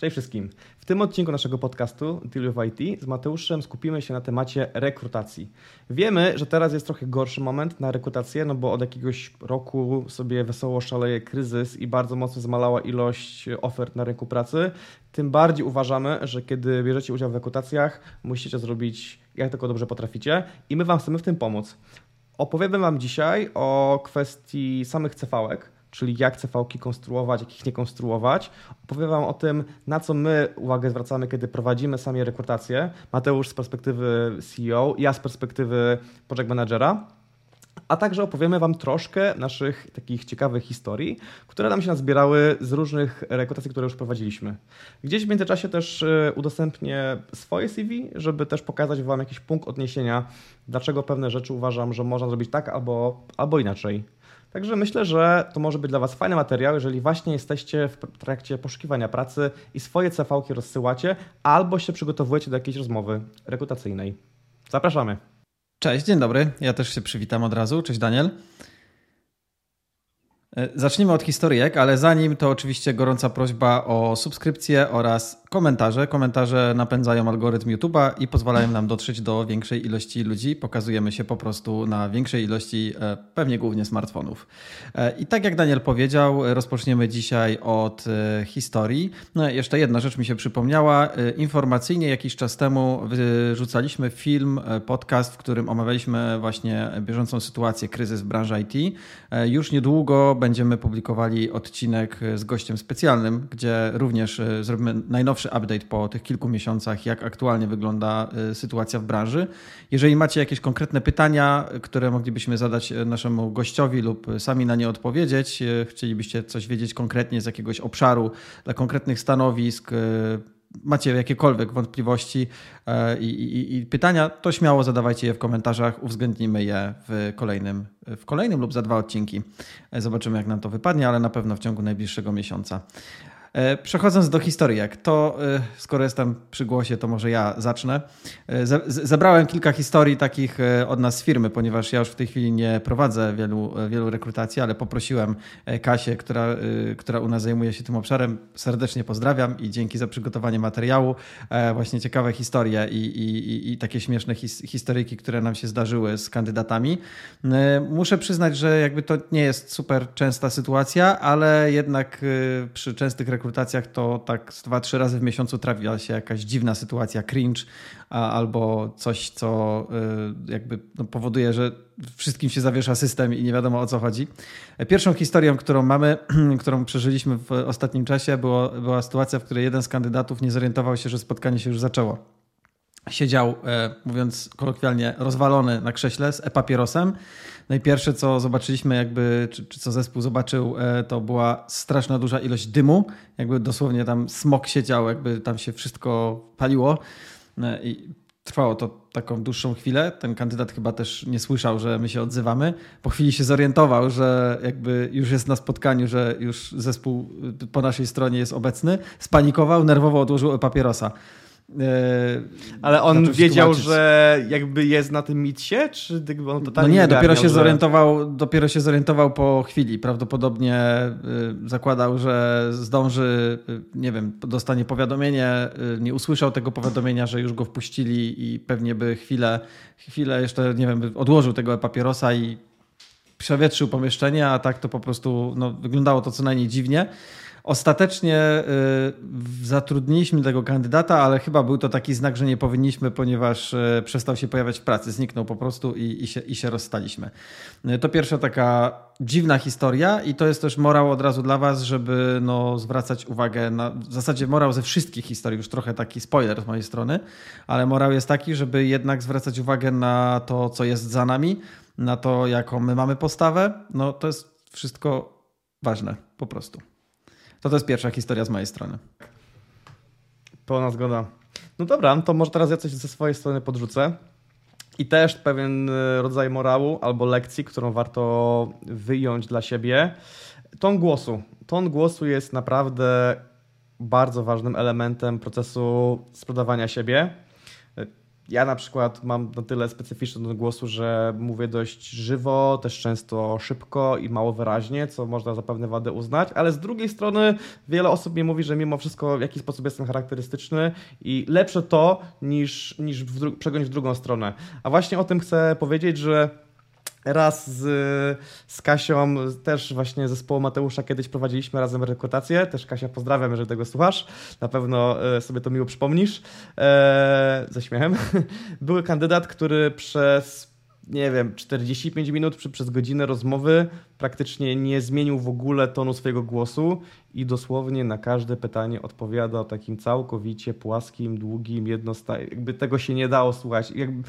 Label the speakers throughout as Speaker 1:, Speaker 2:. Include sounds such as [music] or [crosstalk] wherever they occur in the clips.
Speaker 1: Cześć wszystkim. W tym odcinku naszego podcastu Deal with IT z Mateuszem skupimy się na temacie rekrutacji. Wiemy, że teraz jest trochę gorszy moment na rekrutację, no bo od jakiegoś roku sobie wesoło szaleje kryzys i bardzo mocno zmalała ilość ofert na rynku pracy. Tym bardziej uważamy, że kiedy bierzecie udział w rekrutacjach, musicie zrobić jak tylko dobrze potraficie i my Wam chcemy w tym pomóc. Opowiadam Wam dzisiaj o kwestii samych CV-ek, czyli jak CV-ki konstruować, jak ich nie konstruować. Opowiem Wam o tym, na co my uwagę zwracamy, kiedy prowadzimy sami rekrutację. Mateusz z perspektywy CEO, ja z perspektywy project managera. A także opowiemy Wam troszkę naszych takich ciekawych historii, które nam się nazbierały z różnych rekrutacji, które już prowadziliśmy. Gdzieś w międzyczasie też y, udostępnię swoje CV, żeby też pokazać Wam jakiś punkt odniesienia, dlaczego pewne rzeczy uważam, że można zrobić tak albo, albo inaczej. Także myślę, że to może być dla Was fajny materiał, jeżeli właśnie jesteście w trakcie poszukiwania pracy i swoje CV-ki rozsyłacie, albo się przygotowujecie do jakiejś rozmowy rekrutacyjnej. Zapraszamy.
Speaker 2: Cześć, dzień dobry. Ja też się przywitam od razu. Cześć Daniel. E, zacznijmy od historyjek, ale zanim to oczywiście gorąca prośba o subskrypcję oraz komentarze. Komentarze napędzają algorytm YouTube'a i pozwalają nam dotrzeć do większej ilości ludzi. Pokazujemy się po prostu na większej ilości, e, pewnie głównie smartfonów. E, I tak jak Daniel powiedział, rozpoczniemy dzisiaj od historii. No, jeszcze jedna rzecz mi się przypomniała. Informacyjnie jakiś czas temu wyrzucaliśmy film, podcast, w którym omawialiśmy właśnie bieżącą sytuację, kryzys w branży IT. Już niedługo będziemy publikowali odcinek z gościem specjalnym, gdzie również e, zrobimy najnowszy update po tych kilku miesiącach, jak aktualnie wygląda e, sytuacja w branży. Jeżeli macie jakieś konkretne pytania, które moglibyśmy zadać e, naszemu gościowi lub sami na nie odpowiedzieć, chcielibyście coś wiedzieć konkretnie z jakiegoś obszaru, dla konkretnych stanowisk, macie jakiekolwiek wątpliwości i, i, i, pytania, to śmiało zadawajcie je w komentarzach, uwzględnimy je w kolejnym, w kolejnym lub za dwa odcinki. Zobaczymy, jak nam to wypadnie, ale na pewno w ciągu najbliższego miesiąca. E, przechodząc do jak to e, skoro jestem przy głosie, to może ja zacznę. E, zebrałem kilka historii takich od nas z firmy, ponieważ ja już w tej chwili nie prowadzę wielu, wielu rekrutacji, ale poprosiłem Kasię, która, która u nas zajmuje się tym obszarem. Serdecznie pozdrawiam i dzięki za przygotowanie materiału. Właśnie ciekawe historie i, i, i takie śmieszne his, historyjki, które nam się zdarzyły z kandydatami. Muszę przyznać, że jakby to nie jest super częsta sytuacja, ale jednak przy częstych rekrutacjach rekrutacjach to tak dwa, trzy razy w miesiącu trafia się jakaś dziwna sytuacja, cringe albo coś, co y, jakby no, powoduje, że wszystkim się zawiesza system i nie wiadomo o co chodzi. Pierwszą historią, którą mamy, [clears throat] którą przeżyliśmy w ostatnim czasie, było, była sytuacja, w której jeden z kandydatów nie zorientował się, że spotkanie się już zaczęło. Siedział, e, mówiąc kolokwialnie, rozwalony na krześle z e-papierosem Najpierwsze, co zobaczyliśmy, jakby, czy, czy, co zespół zobaczył, e, to była straszna duża ilość dymu. Jakby dosłownie tam smog siedział, jakby tam się wszystko paliło. E, I trwało to taką dłuższą chwilę. Ten kandydat chyba też nie słyszał, że my się odzywamy. Po chwili się zorientował, że jakby już jest na spotkaniu, że już zespół po naszej stronie jest obecny. Spanikował, nerwowo odłożył papierosa.
Speaker 1: E, Ale on wiedział, że jakby jest na tym micie, czy on
Speaker 2: totalnie No nie, dopiero się, że... zorientował, dopiero się zorientował po chwili. Prawdopodobnie y, zakładał, że zdąży, y, nie wiem, dostanie powiadomienie, y, nie usłyszał tego powiadomienia, że już go wpuścili i pewnie by chwilę, chwilę jeszcze, nie wiem, odłożył tego papierosa i przewietrzył pomieszczenie, a tak to po prostu no, wyglądało to co najmniej dziwnie. Ostatecznie y, zatrudniliśmy tego kandydata, ale chyba był to taki znak, że nie powinniśmy, ponieważ y, przestał się pojawiać w pracy, zniknął po prostu i, i, się, i się rozstaliśmy. Y, to pierwsza taka dziwna historia i to jest też morał od razu dla Was, żeby no, zwracać uwagę na, w zasadzie morał ze wszystkich historii, już trochę taki spoiler z mojej strony, ale morał jest taki, żeby jednak zwracać uwagę na to, co jest za nami, na to, jaką my mamy postawę. No to jest wszystko ważne, po prostu. To to jest pierwsza historia z mojej strony.
Speaker 1: Pełna zgoda. No dobra, to może teraz ja coś ze swojej strony podrzucę. I też pewien e, rodzaj morału albo lekcji, którą warto wyjąć dla siebie. Ton głosu. Ton głosu jest naprawdę bardzo ważnym elementem procesu sprzedawania siebie. Ja na przykład mam na tyle specyficzny głosu, że mówię dość żywo, też często szybko i mało wyraźnie, co można za pewne wady uznać, ale z drugiej strony wiele osób mi mówi, że mimo wszystko w jakiś sposób jestem charakterystyczny i lepsze to niż, niż w w drugą stronę. A właśnie o tym chcę powiedzieć, że Raz z, z Kasią, też właśnie zespołu Mateusza, kiedyś prowadziliśmy razem rekrutację. Też Kasia, pozdrawiam, jeżeli tego słuchasz. Na pewno e, sobie to miło przypomnisz. Eee, ze śmiechem. [laughs] Był kandydat, który przez nie wiem, 45 minut czy przez godzinę rozmowy praktycznie nie zmienił w ogóle tonu swojego głosu i dosłownie na każde pytanie odpowiadał takim całkowicie płaskim, długim, jednostajnym. Jakby tego się nie dało słuchać. Jakby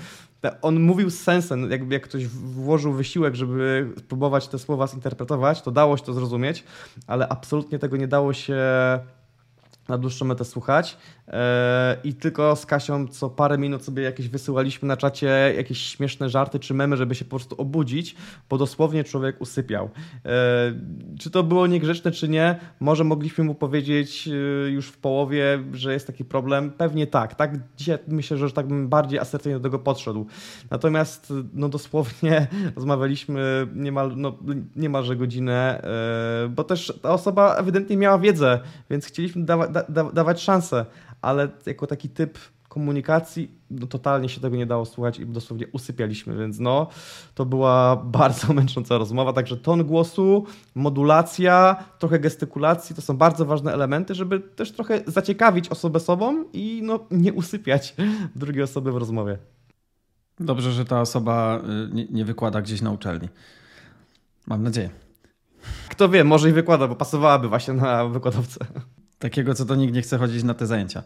Speaker 1: on mówił z sensem, jakby jak ktoś włożył wysiłek, żeby spróbować te słowa zinterpretować, to dało się to zrozumieć, ale absolutnie tego nie dało się na dłuższą metę słuchać. E, I tylko z Kasią co parę minut sobie jakieś wysyłaliśmy na czacie jakieś śmieszne żarty czy memy, żeby się po prostu obudzić, bo dosłownie człowiek usypiał. E, czy to było niegrzeczne, czy nie? Może mogliśmy mu powiedzieć e, już w połowie, że jest taki problem? Pewnie tak. tak? Dzisiaj myślę, że tak bym bardziej asertywnie do tego podszedł. Natomiast no dosłownie [laughs] rozmawialiśmy niemal, no, niemalże godzinę, bo też ta osoba ewidentnie miała wiedzę, więc chcieliśmy dawa, da, dawać szansę ale jako taki typ komunikacji no, totalnie się tego nie dało słuchać i dosłownie usypialiśmy, więc no to była [laughs] bardzo męcząca rozmowa, także ton głosu, modulacja, trochę gestykulacji to są bardzo ważne elementy, żeby też trochę zaciekawić osobę sobą i no, nie usypiać [laughs] drugiej osoby w rozmowie.
Speaker 2: Dobrze, że ta osoba y, nie, nie wykłada gdzieś na uczelni. Mam nadzieję.
Speaker 1: Kto wie, może i wykłada, bo pasowałaby właśnie na wykładowcę.
Speaker 2: Takiego, co to nikt nie chce chodzić na te zajęcia.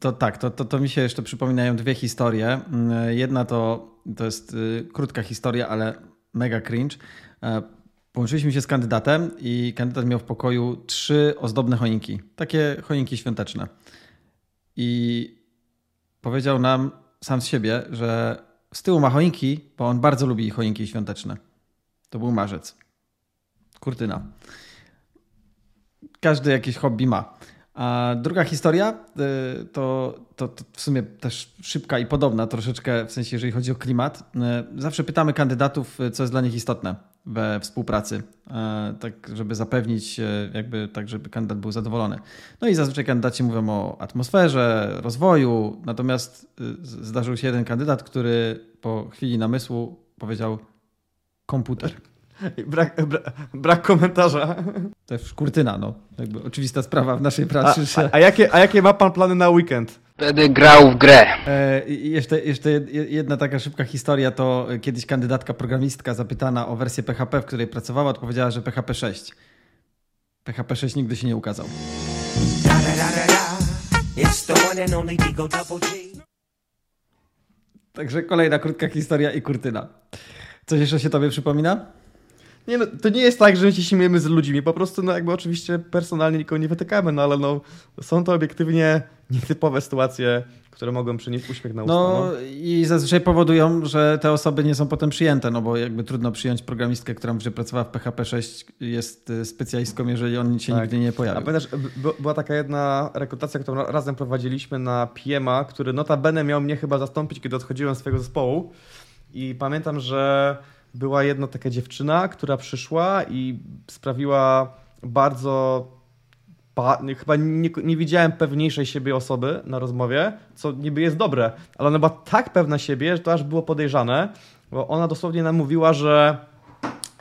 Speaker 2: To tak, to, to, to mi się jeszcze przypominają dwie historie. Mm, jedna to, to jest y, krótka historia, ale mega cringe. E, połączyliśmy się z kandydatem i kandydat miał w pokoju trzy ozdobne choinki. Takie choinki świąteczne. I powiedział nam sam z siebie, że z tyłu ma choinki, bo on bardzo lubi choinki świąteczne. To był marzec. Kurtyna każdy jakieś hobby ma. A druga historia y, to, to, to, w sumie też szybka i podobna troszeczkę, w sensie jeżeli chodzi o klimat. Y, zawsze pytamy kandydatów, y, co jest dla nich istotne we współpracy, tak żeby zapewnić jakby tak, żeby kandydat był zadowolony. No i zazwyczaj kandydaci mówią o atmosferze, rozwoju, natomiast zdarzył się jeden kandydat, który po chwili namysłu powiedział komputer.
Speaker 1: Brak, brak, brak, komentarza.
Speaker 2: To jest kurtyna, no. Jakby oczywista sprawa w naszej pracy.
Speaker 1: A, a, a, jakie, a jakie ma pan plany na weekend?
Speaker 3: Wtedy grał w grę.
Speaker 2: E, jeszcze, jeszcze jedna taka szybka historia to kiedyś kandydatka programistka zapytana o wersję PHP, w której pracowała, odpowiedziała, że PHP 6. PHP 6 nigdy się nie ukazał. Także kolejna krótka historia i kurtyna. Coś jeszcze się tobie przypomina?
Speaker 1: Nie, no, to nie jest tak, że my się śmiejemy z ludźmi, po prostu no jakby oczywiście personalnie nikogo nie wytykamy, no ale no, są to obiektywnie nietypowe sytuacje, które mogą przynieść uśmiech na usta.
Speaker 2: No, no, i zazwyczaj powodują, że te osoby nie są potem przyjęte, no bo jakby trudno przyjąć programistkę, która może pracowała w PHP 6, jest y, specjalistką, jeżeli on się tak. nigdy nie pojawił.
Speaker 1: A pamiętasz, była taka jedna rekrutacja, którą razem prowadziliśmy na PMA, który notabene miał mnie chyba zastąpić, kiedy odchodziłem z swojego zespołu i pamiętam, że była jedna taka dziewczyna, która przyszła i sprawiła bardzo. chyba nie, nie widziałem pewniejszej siebie osoby na rozmowie, co niby jest dobre, ale ona była tak pewna siebie, że to aż było podejrzane, bo ona dosłownie nam mówiła, że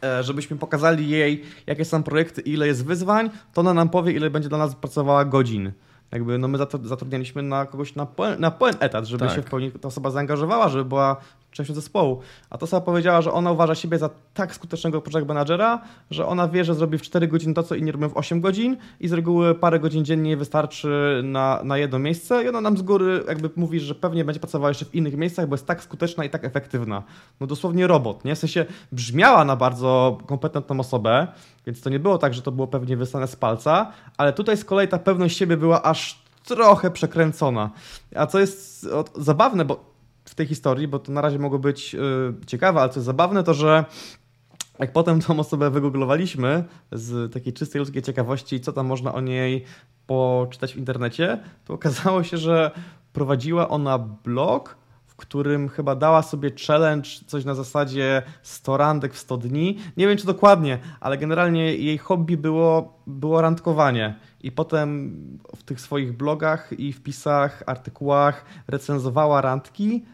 Speaker 1: e, żebyśmy pokazali jej, jakie są projekty i ile jest wyzwań, to ona nam powie, ile będzie dla nas pracowała godzin. Jakby no my zatrudnialiśmy na kogoś na pełen, na pełen etat, żeby tak. się w pełni ta osoba zaangażowała, żeby była częścią zespołu. A to sama powiedziała, że ona uważa siebie za tak skutecznego project managera, że ona wie, że zrobi w 4 godziny to, co inni robią w 8 godzin i z reguły parę godzin dziennie wystarczy na, na jedno miejsce i ona nam z góry jakby mówi, że pewnie będzie pracowała jeszcze w innych miejscach, bo jest tak skuteczna i tak efektywna. No dosłownie robot, nie? W sensie brzmiała na bardzo kompetentną osobę, więc to nie było tak, że to było pewnie wysłane z palca, ale tutaj z kolei ta pewność siebie była aż trochę przekręcona. A co jest zabawne, bo w tej historii, bo to na razie mogło być yy, ciekawe, ale co jest zabawne, to że jak potem tą osobę wygooglowaliśmy z takiej czystej ludzkiej ciekawości, co tam można o niej poczytać w internecie, to okazało się, że prowadziła ona blog, w którym chyba dała sobie challenge, coś na zasadzie 100 randek w 100 dni. Nie wiem czy dokładnie, ale generalnie jej hobby było, było randkowanie. I potem w tych swoich blogach i wpisach, artykułach recenzowała randki,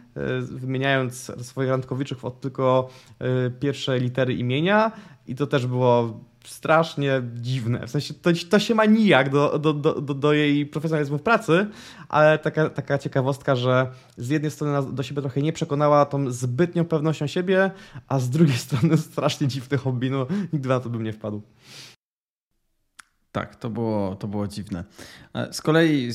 Speaker 1: wymieniając swoich randkowiczów od tylko e, pierwsze litery imienia. I to też było strasznie dziwne. W sensie to, to się ma nijak do, do, do, do jej profesjonalizmu w pracy, ale taka, taka ciekawostka, że z jednej strony do siebie trochę nie przekonała tą zbytnią pewnością siebie, a z drugiej [laughs] strony strasznie dziwny hobby. No, nigdy na to bym nie wpadł.
Speaker 2: Tak, to było, to było dziwne. E, z kolei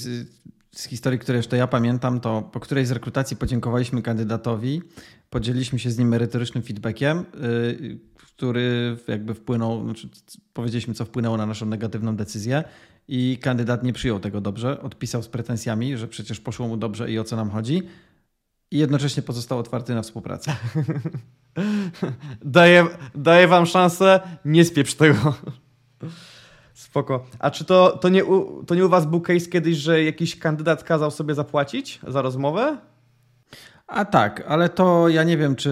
Speaker 2: z, historii, które jeszcze ja pamiętam, to po której z rekrutacji podziękowaliśmy kandydatowi, podzieliliśmy się z nim merytorycznym feedbackiem, yy, który jakby wpłynął, znaczy powiedzieliśmy, co wpłynęło na naszą negatywną decyzję i kandydat nie przyjął tego dobrze, odpisał z pretensjami, że przecież poszło mu dobrze i o co nam chodzi i jednocześnie pozostał otwarty na współpracę. [laughs]
Speaker 1: daję, daję wam szansę, nie spieprz tego. Spoko. A czy to, to, nie u, to nie u was był case kiedyś, że jakiś kandydat kazał sobie zapłacić za rozmowę?
Speaker 2: A tak, ale to ja nie wiem, czy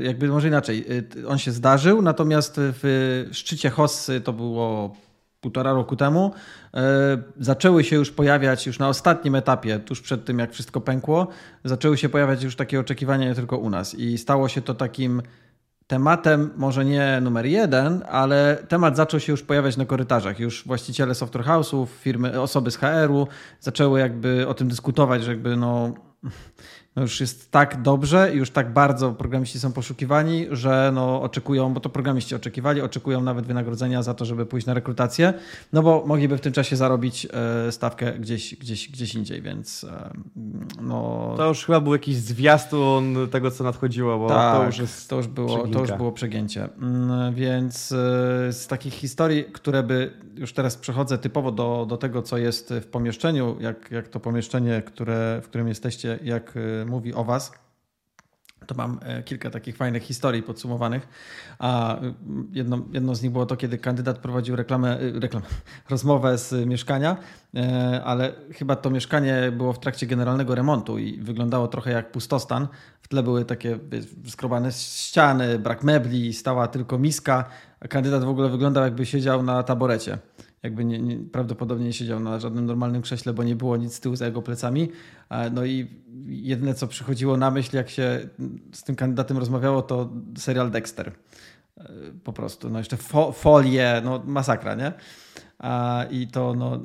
Speaker 2: y, jakby może inaczej. Y, on się zdarzył, natomiast w szczycie Hossy to było półtora roku temu, y, zaczęły się już pojawiać, już na ostatnim etapie, tuż przed tym jak wszystko pękło, zaczęły się pojawiać już takie oczekiwania nie tylko u nas. I stało się to takim tematem, może nie numer jeden, ale temat zaczął się już pojawiać na korytarzach. Już właściciele software house'ów, firmy, osoby z HR-u zaczęły jakby o tym dyskutować, że jakby no no już jest tak dobrze i już tak bardzo programiści są poszukiwani, że no oczekują, bo to programiści oczekiwali, oczekują nawet wynagrodzenia za to, żeby pójść na rekrutację, no bo mogliby w tym czasie zarobić e, stawkę gdzieś, gdzieś, gdzieś indziej, więc e, no...
Speaker 1: To już chyba był jakiś zwiastun tego, co nadchodziło, bo
Speaker 2: tak,
Speaker 1: to już jest
Speaker 2: to już było, to już było przegięcie. Mm, więc e, z takich historii, które by, już teraz przechodzę typowo do, do tego, co jest w pomieszczeniu, jak, jak to pomieszczenie, które, w którym jesteście, jak mówi o Was, to mam e, kilka takich fajnych historii podsumowanych. A jedno, jedno z nich było to, kiedy kandydat prowadził reklamę, e, reklamę, [laughs] rozmowę z mieszkania, e, ale chyba to mieszkanie było w trakcie generalnego remontu i wyglądało trochę jak pustostan. W tle były takie skrobane ściany, brak mebli, stała tylko miska. Kandydat w ogóle wyglądał jakby siedział na taborecie jakby nie, nie, prawdopodobnie nie siedział na żadnym normalnym krześle, bo nie było nic z tyłu za jego plecami. No i jedyne, co przychodziło na myśl, jak się z tym kandydatem rozmawiało, to serial Dexter. E, po prostu. No jeszcze fo folie, no masakra, nie? I to no,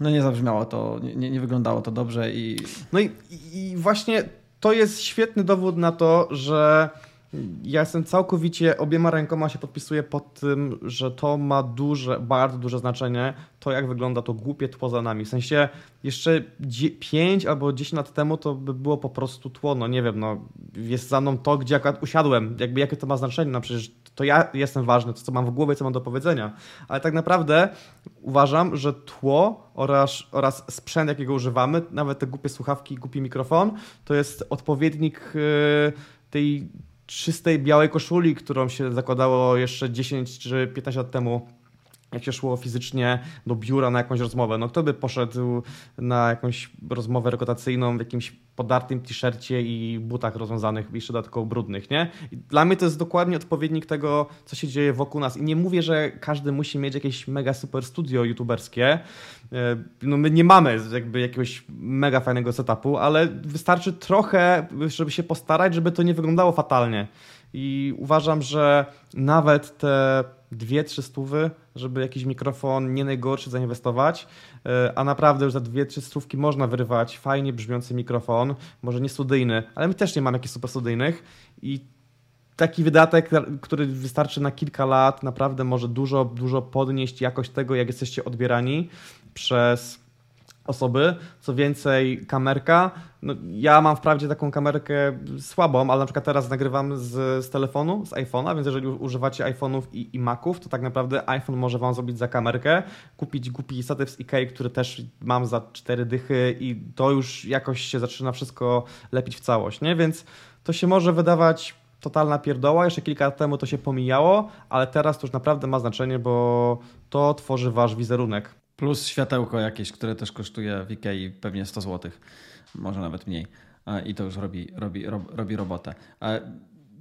Speaker 2: no nie zabrzmiało to, nie, nie wyglądało to dobrze. I...
Speaker 1: No i, i właśnie to jest świetny dowód na to, że ja jestem całkowicie, obiema rękoma się podpisuję pod tym, że to ma duże, bardzo duże znaczenie, to jak wygląda to głupie tło za nami. W sensie jeszcze 5 albo 10 lat temu to by było po prostu tło, no nie wiem, no jest za mną to, gdzie akurat usiadłem, jakby jakie to ma znaczenie, no przecież to ja jestem ważny, to co mam w głowie, co mam do powiedzenia. Ale tak naprawdę uważam, że tło oraz, oraz sprzęt, jakiego używamy, nawet te głupie słuchawki, głupi mikrofon, to jest odpowiednik yy, tej czystej białej koszuli, którą się zakładało jeszcze 10 czy 15 lat temu jak się szło fizycznie do biura na jakąś rozmowę, no kto by poszedł na jakąś rozmowę rekrutacyjną w jakimś podartym t-shircie i butach rozwiązanych, jeszcze dodatkowo brudnych, nie? I dla mnie to jest dokładnie odpowiednik tego, co się dzieje wokół nas. I nie mówię, że każdy musi mieć jakieś mega super studio youtuberskie. E, no my nie mamy jakby jakiegoś mega fajnego setupu, ale wystarczy trochę, żeby się postarać, żeby to nie wyglądało fatalnie. I uważam, że nawet te dwie, trzy stówy, żeby jakiś mikrofon nie najgorszy zainwestować, e, a naprawdę już za dwie, trzy stówki można wyrywać fajnie brzmiący mikrofon, może nie studyjny, ale my też nie mamy jakichś super studyjnych. I taki wydatek, który wystarczy na kilka lat, naprawdę może dużo, dużo podnieść jakość tego, jak jesteście odbierani przez osoby. Co więcej, kamerka. No, ja mam wprawdzie taką kamerkę słabą, ale na przykład teraz nagrywam z, z telefonu, z iPhone'a, więc jeżeli używacie iPhone'ów i, i Maców, to tak naprawdę iPhone może Wam zrobić za kamerkę, kupić głupi statyw z Ikei, który też mam za cztery dychy i to już jakoś się zaczyna wszystko lepić w całość, nie? Więc to się może wydawać totalna pierdoła. Jeszcze kilka lat temu to się pomijało, ale teraz to już naprawdę ma znaczenie, bo to tworzy Wasz wizerunek.
Speaker 2: Plus światełko jakieś, które też kosztuje w Ikei pewnie 100 zł, może nawet mniej. I to już robi, robi, robi robotę.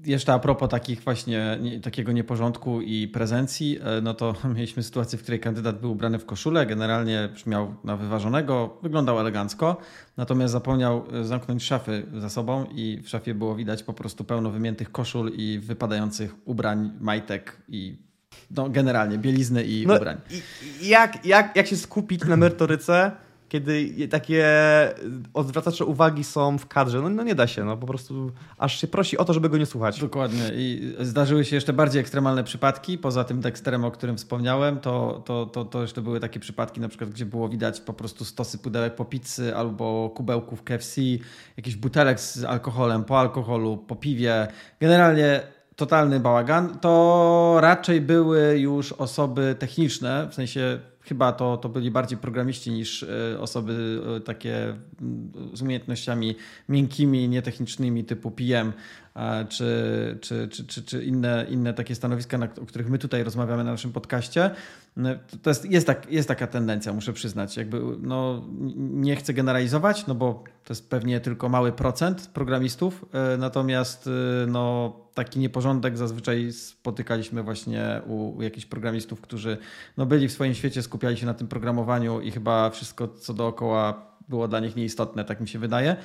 Speaker 2: Jeszcze a propos takich właśnie takiego nieporządku i prezencji, e, no to [laughs] mieliśmy sytuację, w której kandydat był ubrany w koszulę, generalnie brzmiał na wyważonego, wyglądał elegancko, natomiast zapomniał e, zamknąć szafy za sobą i w szafie było widać po prostu pełno wymiętych koszul i wypadających ubrań, majtek i no, generalnie bielizny i no, ubrań.
Speaker 1: Jak, jak, jak się skupić na merytoryce, kiedy takie odwracacze uwagi są w kadrze. No, no, nie da się, no po prostu aż się prosi o to, żeby go nie słuchać.
Speaker 2: Dokładnie. I zdarzyły się jeszcze bardziej ekstremalne przypadki. Poza tym Dexterem, o którym wspomniałem, to, to, to, to jeszcze były takie przypadki, na przykład, gdzie było widać po prostu stosy pudełek po pizzy albo kubełków KFC, jakiś butelek z alkoholem, po alkoholu, po piwie. Generalnie totalny bałagan. To raczej były już osoby techniczne, w sensie chyba to, to byli bardziej programiści niż e, osoby e, takie z umiejętnościami miękkimi, nietechnicznymi typu PM czy, czy, czy, czy, czy inne, inne takie stanowiska, na, o których my tutaj rozmawiamy na naszym podcaście. No, to jest, jest, tak, jest taka tendencja, muszę przyznać. Jakby, no, nie chcę generalizować, no bo to jest pewnie tylko mały procent programistów, e, natomiast no, taki nieporządek zazwyczaj spotykaliśmy właśnie u, u jakichś programistów, którzy no, byli w swoim świecie, skupiali się na tym programowaniu i chyba wszystko, co dookoła było dla nich nieistotne, tak mi się wydaje.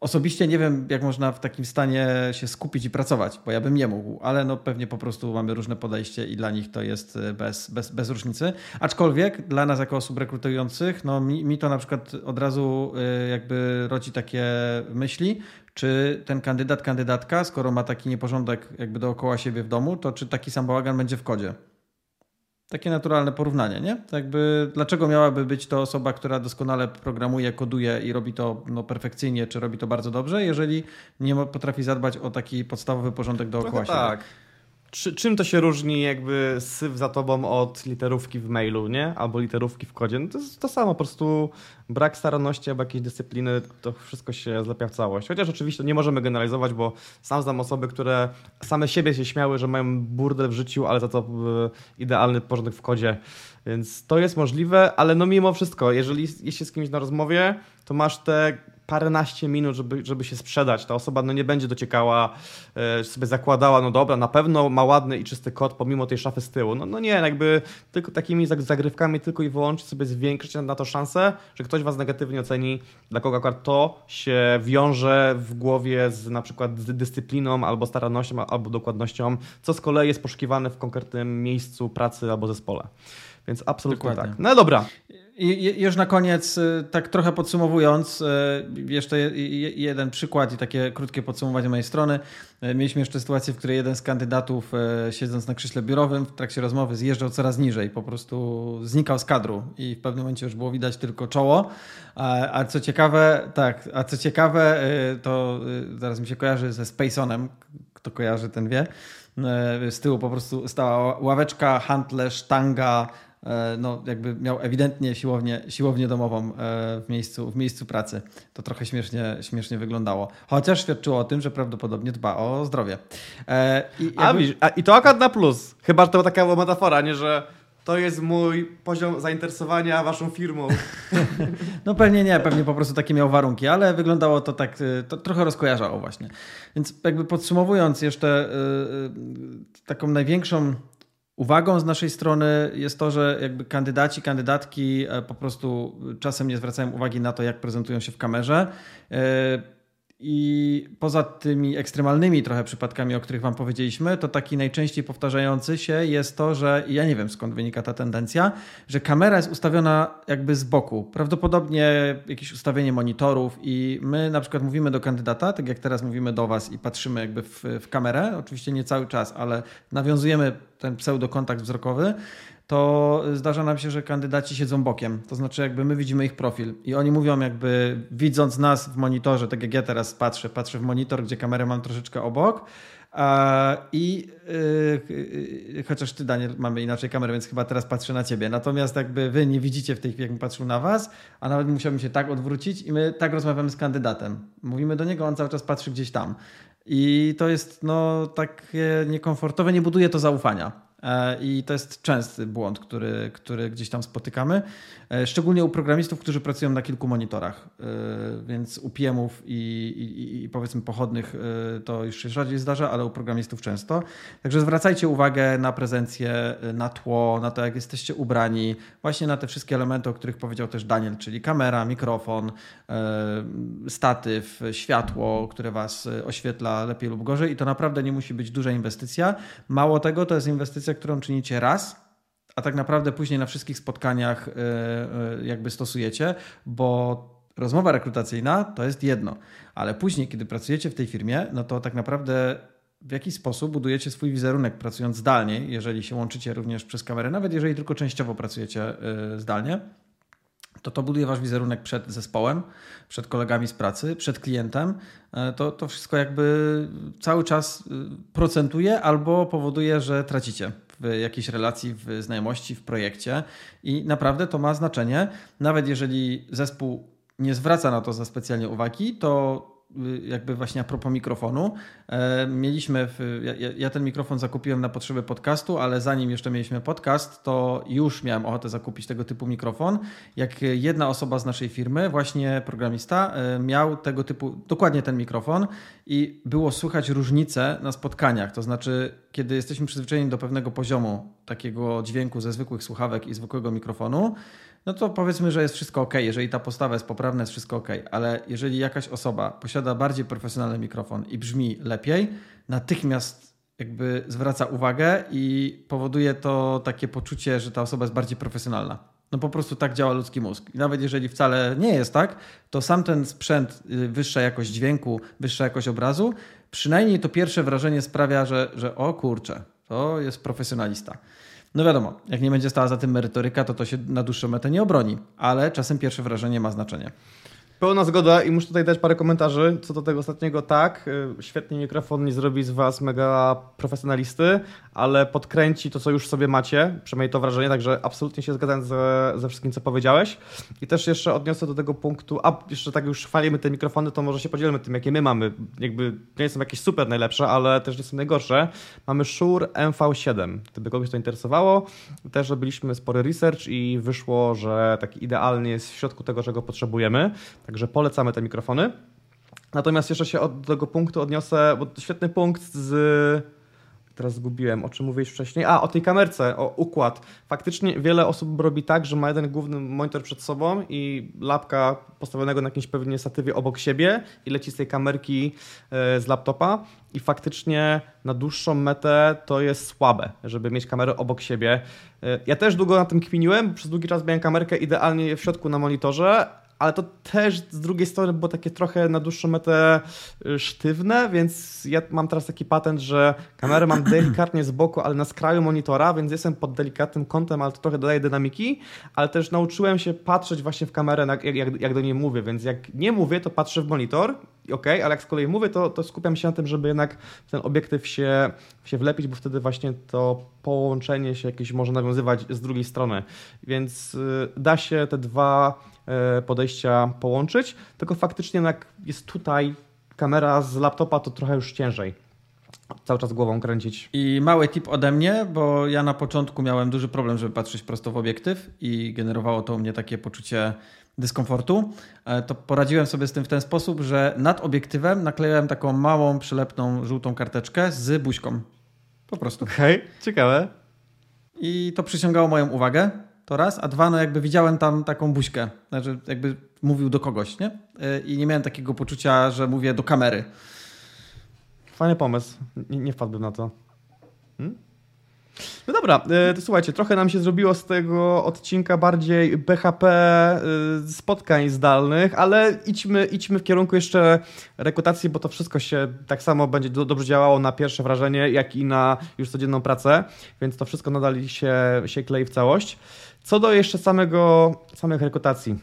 Speaker 2: E, osobiście nie wiem, jak można w takim stanie się skupić i pracować, bo ja bym nie mógł, ale no pewnie po prostu mamy różne podejście i dla nich to jest bez, bez, bez różnicy. Aczkolwiek dla nas jako osób rekrutujących, no mi, mi to na przykład od razu e, jakby rodzi takie myśli, czy ten kandydat, kandydatka, skoro ma taki nieporządek jakby dookoła siebie w domu, to czy taki sam bałagan będzie w kodzie? Takie naturalne porównanie, nie? Jakby, dlaczego miałaby być to osoba, która doskonale programuje, koduje i robi to no, perfekcyjnie, czy robi to bardzo dobrze, jeżeli nie potrafi zadbać o taki podstawowy porządek dookoła Trochę siebie? Tak.
Speaker 1: Czy, czym to się różni jakby syf za tobą od literówki w mailu, nie? Albo literówki w kodzie? No to jest to samo, po prostu brak staranności albo jakiejś dyscypliny, to wszystko się zlepia w całość. Chociaż oczywiście nie możemy generalizować, bo sam znam osoby, które same siebie się śmiały, że mają burdel w życiu, ale za to e, idealny porządek w kodzie. Więc to jest możliwe, ale no mimo wszystko, jeżeli jesteś z kimś na rozmowie, to masz te paręnaście minut, żeby, żeby się sprzedać. Ta osoba no, nie będzie dociekała, e, sobie zakładała, no dobra, na pewno ma ładny i czysty kod pomimo tej szafy z tyłu. No, no nie, jakby tylko takimi zagrywkami tylko i wyłącznie sobie zwiększyć na to szansę, że ktoś was negatywnie oceni, dla kogo akurat to się wiąże w głowie z na przykład z dyscypliną albo starannością, albo dokładnością, co z kolei jest poszukiwane w konkretnym miejscu pracy albo zespole. Więc absolutnie Dokładnie. tak. No dobra.
Speaker 2: I już na koniec, y, tak trochę podsumowując, y, jeszcze jeden przykład i takie krótkie podsumowanie mojej strony. Y, mieliśmy jeszcze sytuację, w której jeden z kandydatów, siedząc na krześle biurowym, w trakcie rozmowy zjeżdżał coraz niżej, po prostu znikał z kadru i w pewnym momencie już było widać tylko czoło. A, a co ciekawe, tak, a co ciekawe, to zaraz mi się kojarzy ze Spaceonem, kto kojarzy, ten wie. Z tyłu po prostu stała ławeczka, hantle, sztanga, no, jakby miał ewidentnie siłownię, siłownię domową e, w miejscu, w miejscu pracy. To trochę śmiesznie, śmiesznie wyglądało. Chociaż świadczyło o tym, że prawdopodobnie dba o zdrowie.
Speaker 1: E, I, jakby... a, widzisz, a, I to akurat na plus. Chyba to taka była metafora, nie, że to jest mój poziom zainteresowania waszą firmą. [laughs]
Speaker 2: No pewnie nie, pewnie po prostu takie miał warunki, ale wyglądało to tak, to trochę rozkojarzało właśnie. Więc jakby podsumowując jeszcze taką największą Uwagą z naszej strony jest to, że jakby kandydaci, kandydatki e, po prostu czasem nie zwracają uwagi na to, jak prezentują się w kamerze. I poza tymi ekstremalnymi trochę przypadkami, o których Wam powiedzieliśmy, to taki najczęściej powtarzający się jest to, że ja nie wiem skąd wynika ta tendencja, że kamera jest ustawiona jakby z boku. Prawdopodobnie jakieś ustawienie monitorów, i my na przykład mówimy do kandydata, tak jak teraz mówimy do Was i patrzymy jakby w, w kamerę. Oczywiście nie cały czas, ale nawiązujemy ten pseudokontakt wzrokowy to zdarza nam się, że kandydaci siedzą bokiem. To znaczy, jakby my widzimy ich profil i oni mówią, jakby widząc nas w monitorze, tak jak ja teraz patrzę, patrzę w monitor, gdzie kamerę mam troszeczkę obok. I yy, chociaż ty, Daniel, mamy inaczej kamerę, więc chyba teraz patrzę na ciebie. Natomiast jakby wy nie widzicie w tej chwili, jak patrzył na was, a nawet musiałbym się tak odwrócić i my tak rozmawiamy z kandydatem. Mówimy do niego, on cały czas patrzy gdzieś tam. I to jest no takie niekomfortowe, nie buduje to zaufania. E, I to jest częsty błąd, który, który gdzieś tam spotykamy. E, szczególnie u programistów, którzy pracują na kilku monitorach. E, więc u PM-ów i, i, i, powiedzmy pochodnych to już się rzadziej zdarza, ale u programistów często. Także zwracajcie uwagę na prezencję, na tło, na to, jak jesteście ubrani, właśnie na te wszystkie elementy, o których powiedział też Daniel, czyli kamera, mikrofon, statyw, światło, które was oświetla lepiej lub gorzej. I to naprawdę nie musi być duża inwestycja. Mało tego, to jest inwestycja którą czynicie raz, a tak naprawdę później na wszystkich spotkaniach e, e, jakby stosujecie, bo rozmowa rekrutacyjna to jest jedno, ale później, kiedy pracujecie w tej firmie, no to tak naprawdę w jaki sposób budujecie swój wizerunek pracując zdalnie, jeżeli się łączycie również przez kamerę, nawet jeżeli tylko częściowo pracujecie e, zdalnie, to to buduje wasz wizerunek przed zespołem, przed kolegami z pracy, przed klientem. E, to, to wszystko jakby cały czas y, procentuje albo powoduje, że tracicie w jakiejś relacji, w znajomości, w projekcie i naprawdę to ma znaczenie. Nawet jeżeli zespół nie zwraca na to za specjalnie uwagi, to jakby właśnie a propos mikrofonu. E, mieliśmy, w, ja, ja, ten mikrofon zakupiłem na potrzeby podcastu, ale zanim jeszcze mieliśmy podcast, to już miałem ochotę zakupić tego typu mikrofon. Jak jedna osoba z naszej firmy, właśnie programista, e, miał tego typu, dokładnie ten mikrofon i było słychać różnice na spotkaniach. To znaczy, kiedy jesteśmy przyzwyczajeni do pewnego poziomu takiego dźwięku ze zwykłych słuchawek i zwykłego mikrofonu, no to powiedzmy, że jest wszystko ok. Jeżeli ta postawa jest poprawna, jest wszystko ok. Ale jeżeli jakaś osoba posiada bardziej profesjonalny mikrofon i brzmi lepiej, natychmiast jakby zwraca uwagę i powoduje to takie poczucie, że ta osoba jest bardziej profesjonalna. No po prostu tak działa ludzki mózg. I nawet jeżeli wcale nie jest tak, to sam ten sprzęt, y, wyższa jakość dźwięku, wyższa jakość obrazu, przynajmniej to pierwsze wrażenie sprawia, że, że o kurczę, to jest profesjonalista. No wiadomo, jak nie będzie stała za tym merytoryka, to to się na dłuższą metę nie obroni, ale czasem pierwsze wrażenie ma znaczenie.
Speaker 1: Pełna zgoda i muszę tutaj dać parę komentarzy co do tego ostatniego. Tak, y, świetny mikrofon nie zrobi z Was mega profesjonalisty, ale podkręci to, co już sobie macie, przynajmniej to wrażenie, także absolutnie się zgadzam ze, ze wszystkim, co powiedziałeś. I też jeszcze odniosę do tego punktu, a jeszcze tak już chwalimy te mikrofony, to może się podzielmy tym, jakie my mamy. Jakby nie są jakieś super najlepsze, ale też nie są najgorsze. Mamy Shure MV7, gdyby kogoś to interesowało. Też robiliśmy spory research i wyszło, że taki idealny jest w środku tego, czego potrzebujemy. Także polecamy te mikrofony. Natomiast jeszcze się od tego punktu odniosę, bo świetny punkt z teraz zgubiłem, o czym mówiłeś wcześniej. A, o tej kamerce, o układ. Faktycznie wiele osób robi tak, że ma jeden główny monitor przed sobą i lapka postawionego na jakimś pewnie statywie obok siebie i leci z tej kamerki e, z laptopa i faktycznie na dłuższą metę to jest słabe, żeby mieć kamerę obok siebie. E, ja też długo na tym kminiłem, przez długi czas miałem kamerkę idealnie w środku na monitorze, ale to też z drugiej strony było takie trochę na dłuższą metę y, sztywne, więc ja mam teraz taki patent, że kamerę mam [clears throat] delikatnie z boku, ale na skraju monitora, więc jestem pod delikatnym kątem, ale to trochę dodaje dynamiki, ale też nauczyłem się patrzeć właśnie w kamerę, jak, jak, jak do niej mówię, więc jak nie mówię, to patrzę w monitor, ok, ale jak z kolei mówię, to, to skupiam się na tym, żeby jednak ten obiektyw się, się wlepić, bo wtedy właśnie to połączenie się jakieś może nawiązywać z drugiej strony, więc y, da się te dwa podejścia połączyć, tylko faktycznie jak jest tutaj kamera z laptopa, to trochę już ciężej cały czas głową kręcić.
Speaker 2: I mały tip ode mnie, bo ja na początku miałem duży problem, żeby patrzeć prosto w obiektyw i generowało to u mnie takie poczucie dyskomfortu. E, to poradziłem sobie z tym w ten sposób, że nad obiektywem naklejałem taką małą, przylepną, żółtą karteczkę z buźką. Po prostu.
Speaker 1: Okej, okay, ciekawe.
Speaker 2: I to przyciągało moją uwagę to raz, a dwa, no jakby widziałem tam taką buźkę, znaczy jakby mówił do kogoś, nie? I nie miałem takiego poczucia, że mówię do kamery.
Speaker 1: Fajny pomysł. Nie, nie wpadłbym na to. Hmm? No dobra, e, to słuchajcie, trochę nam się zrobiło z tego odcinka bardziej BHP e, spotkań zdalnych, ale idźmy, idźmy w kierunku jeszcze rekrutacji, bo to wszystko się tak samo będzie dobrze działało na pierwsze wrażenie, jak i na już codzienną pracę, więc to wszystko nadal się, się klei w całość. Co do jeszcze samego, samych rekrutacji.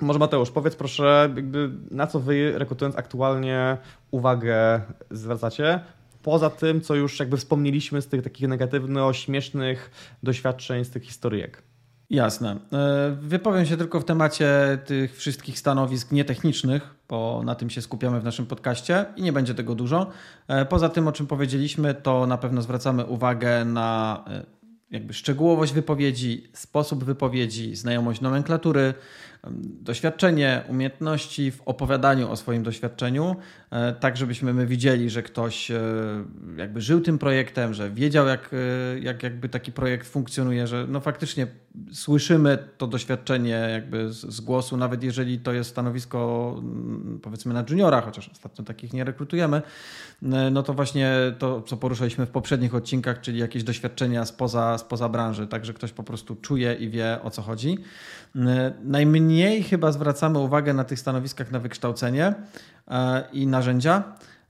Speaker 1: Może Mateusz, powiedz proszę, jakby na co wy rekrutując aktualnie uwagę zwracacie? Poza tym, co już jakby wspomnieliśmy z tych takich negatywno-śmiesznych doświadczeń, z tych historyjek.
Speaker 2: Jasne. E, wypowiem się tylko w temacie tych wszystkich stanowisk nietechnicznych, bo na tym się skupiamy w naszym podcaście i nie będzie tego dużo. E, poza tym, o czym powiedzieliśmy, to na pewno zwracamy uwagę na e, jakby szczegółowość wypowiedzi, sposób wypowiedzi, znajomość nomenklatury, doświadczenie, umiejętności w opowiadaniu o swoim doświadczeniu, e, tak żebyśmy my widzieli, że ktoś e, jakby żył tym projektem, że wiedział jak, e, jak jakby taki projekt funkcjonuje, że no faktycznie słyszymy to doświadczenie jakby z, z głosu, nawet jeżeli to jest stanowisko mm, powiedzmy na juniora, chociaż ostatnio takich nie rekrutujemy, no to właśnie to, co poruszaliśmy w poprzednich odcinkach, czyli jakieś doświadczenia spoza, spoza branży, tak, że ktoś po prostu czuje i wie o co chodzi. Najmniej chyba zwracamy uwagę na tych stanowiskach na wykształcenie e, i narzędzia.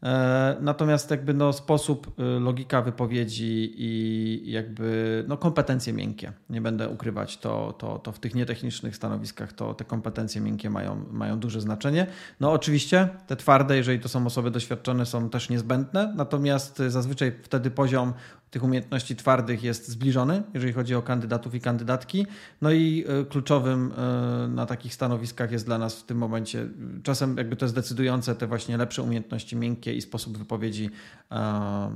Speaker 2: E, natomiast jakby no sposób, logika wypowiedzi i jakby no kompetencje miękkie, nie będę ukrywać, to, to, to w tych nietechnicznych stanowiskach to te kompetencje miękkie mają, mają duże znaczenie. No oczywiście te twarde, jeżeli to są osoby doświadczone, są też niezbędne, natomiast zazwyczaj wtedy poziom tych umiejętności twardych jest zbliżony, jeżeli chodzi o kandydatów i kandydatki. No i e, kluczowym e, na takich stanowiskach jest dla nas w tym momencie, czasem jakby to jest decydujące, te właśnie lepsze umiejętności miękkie i sposób wypowiedzi. E,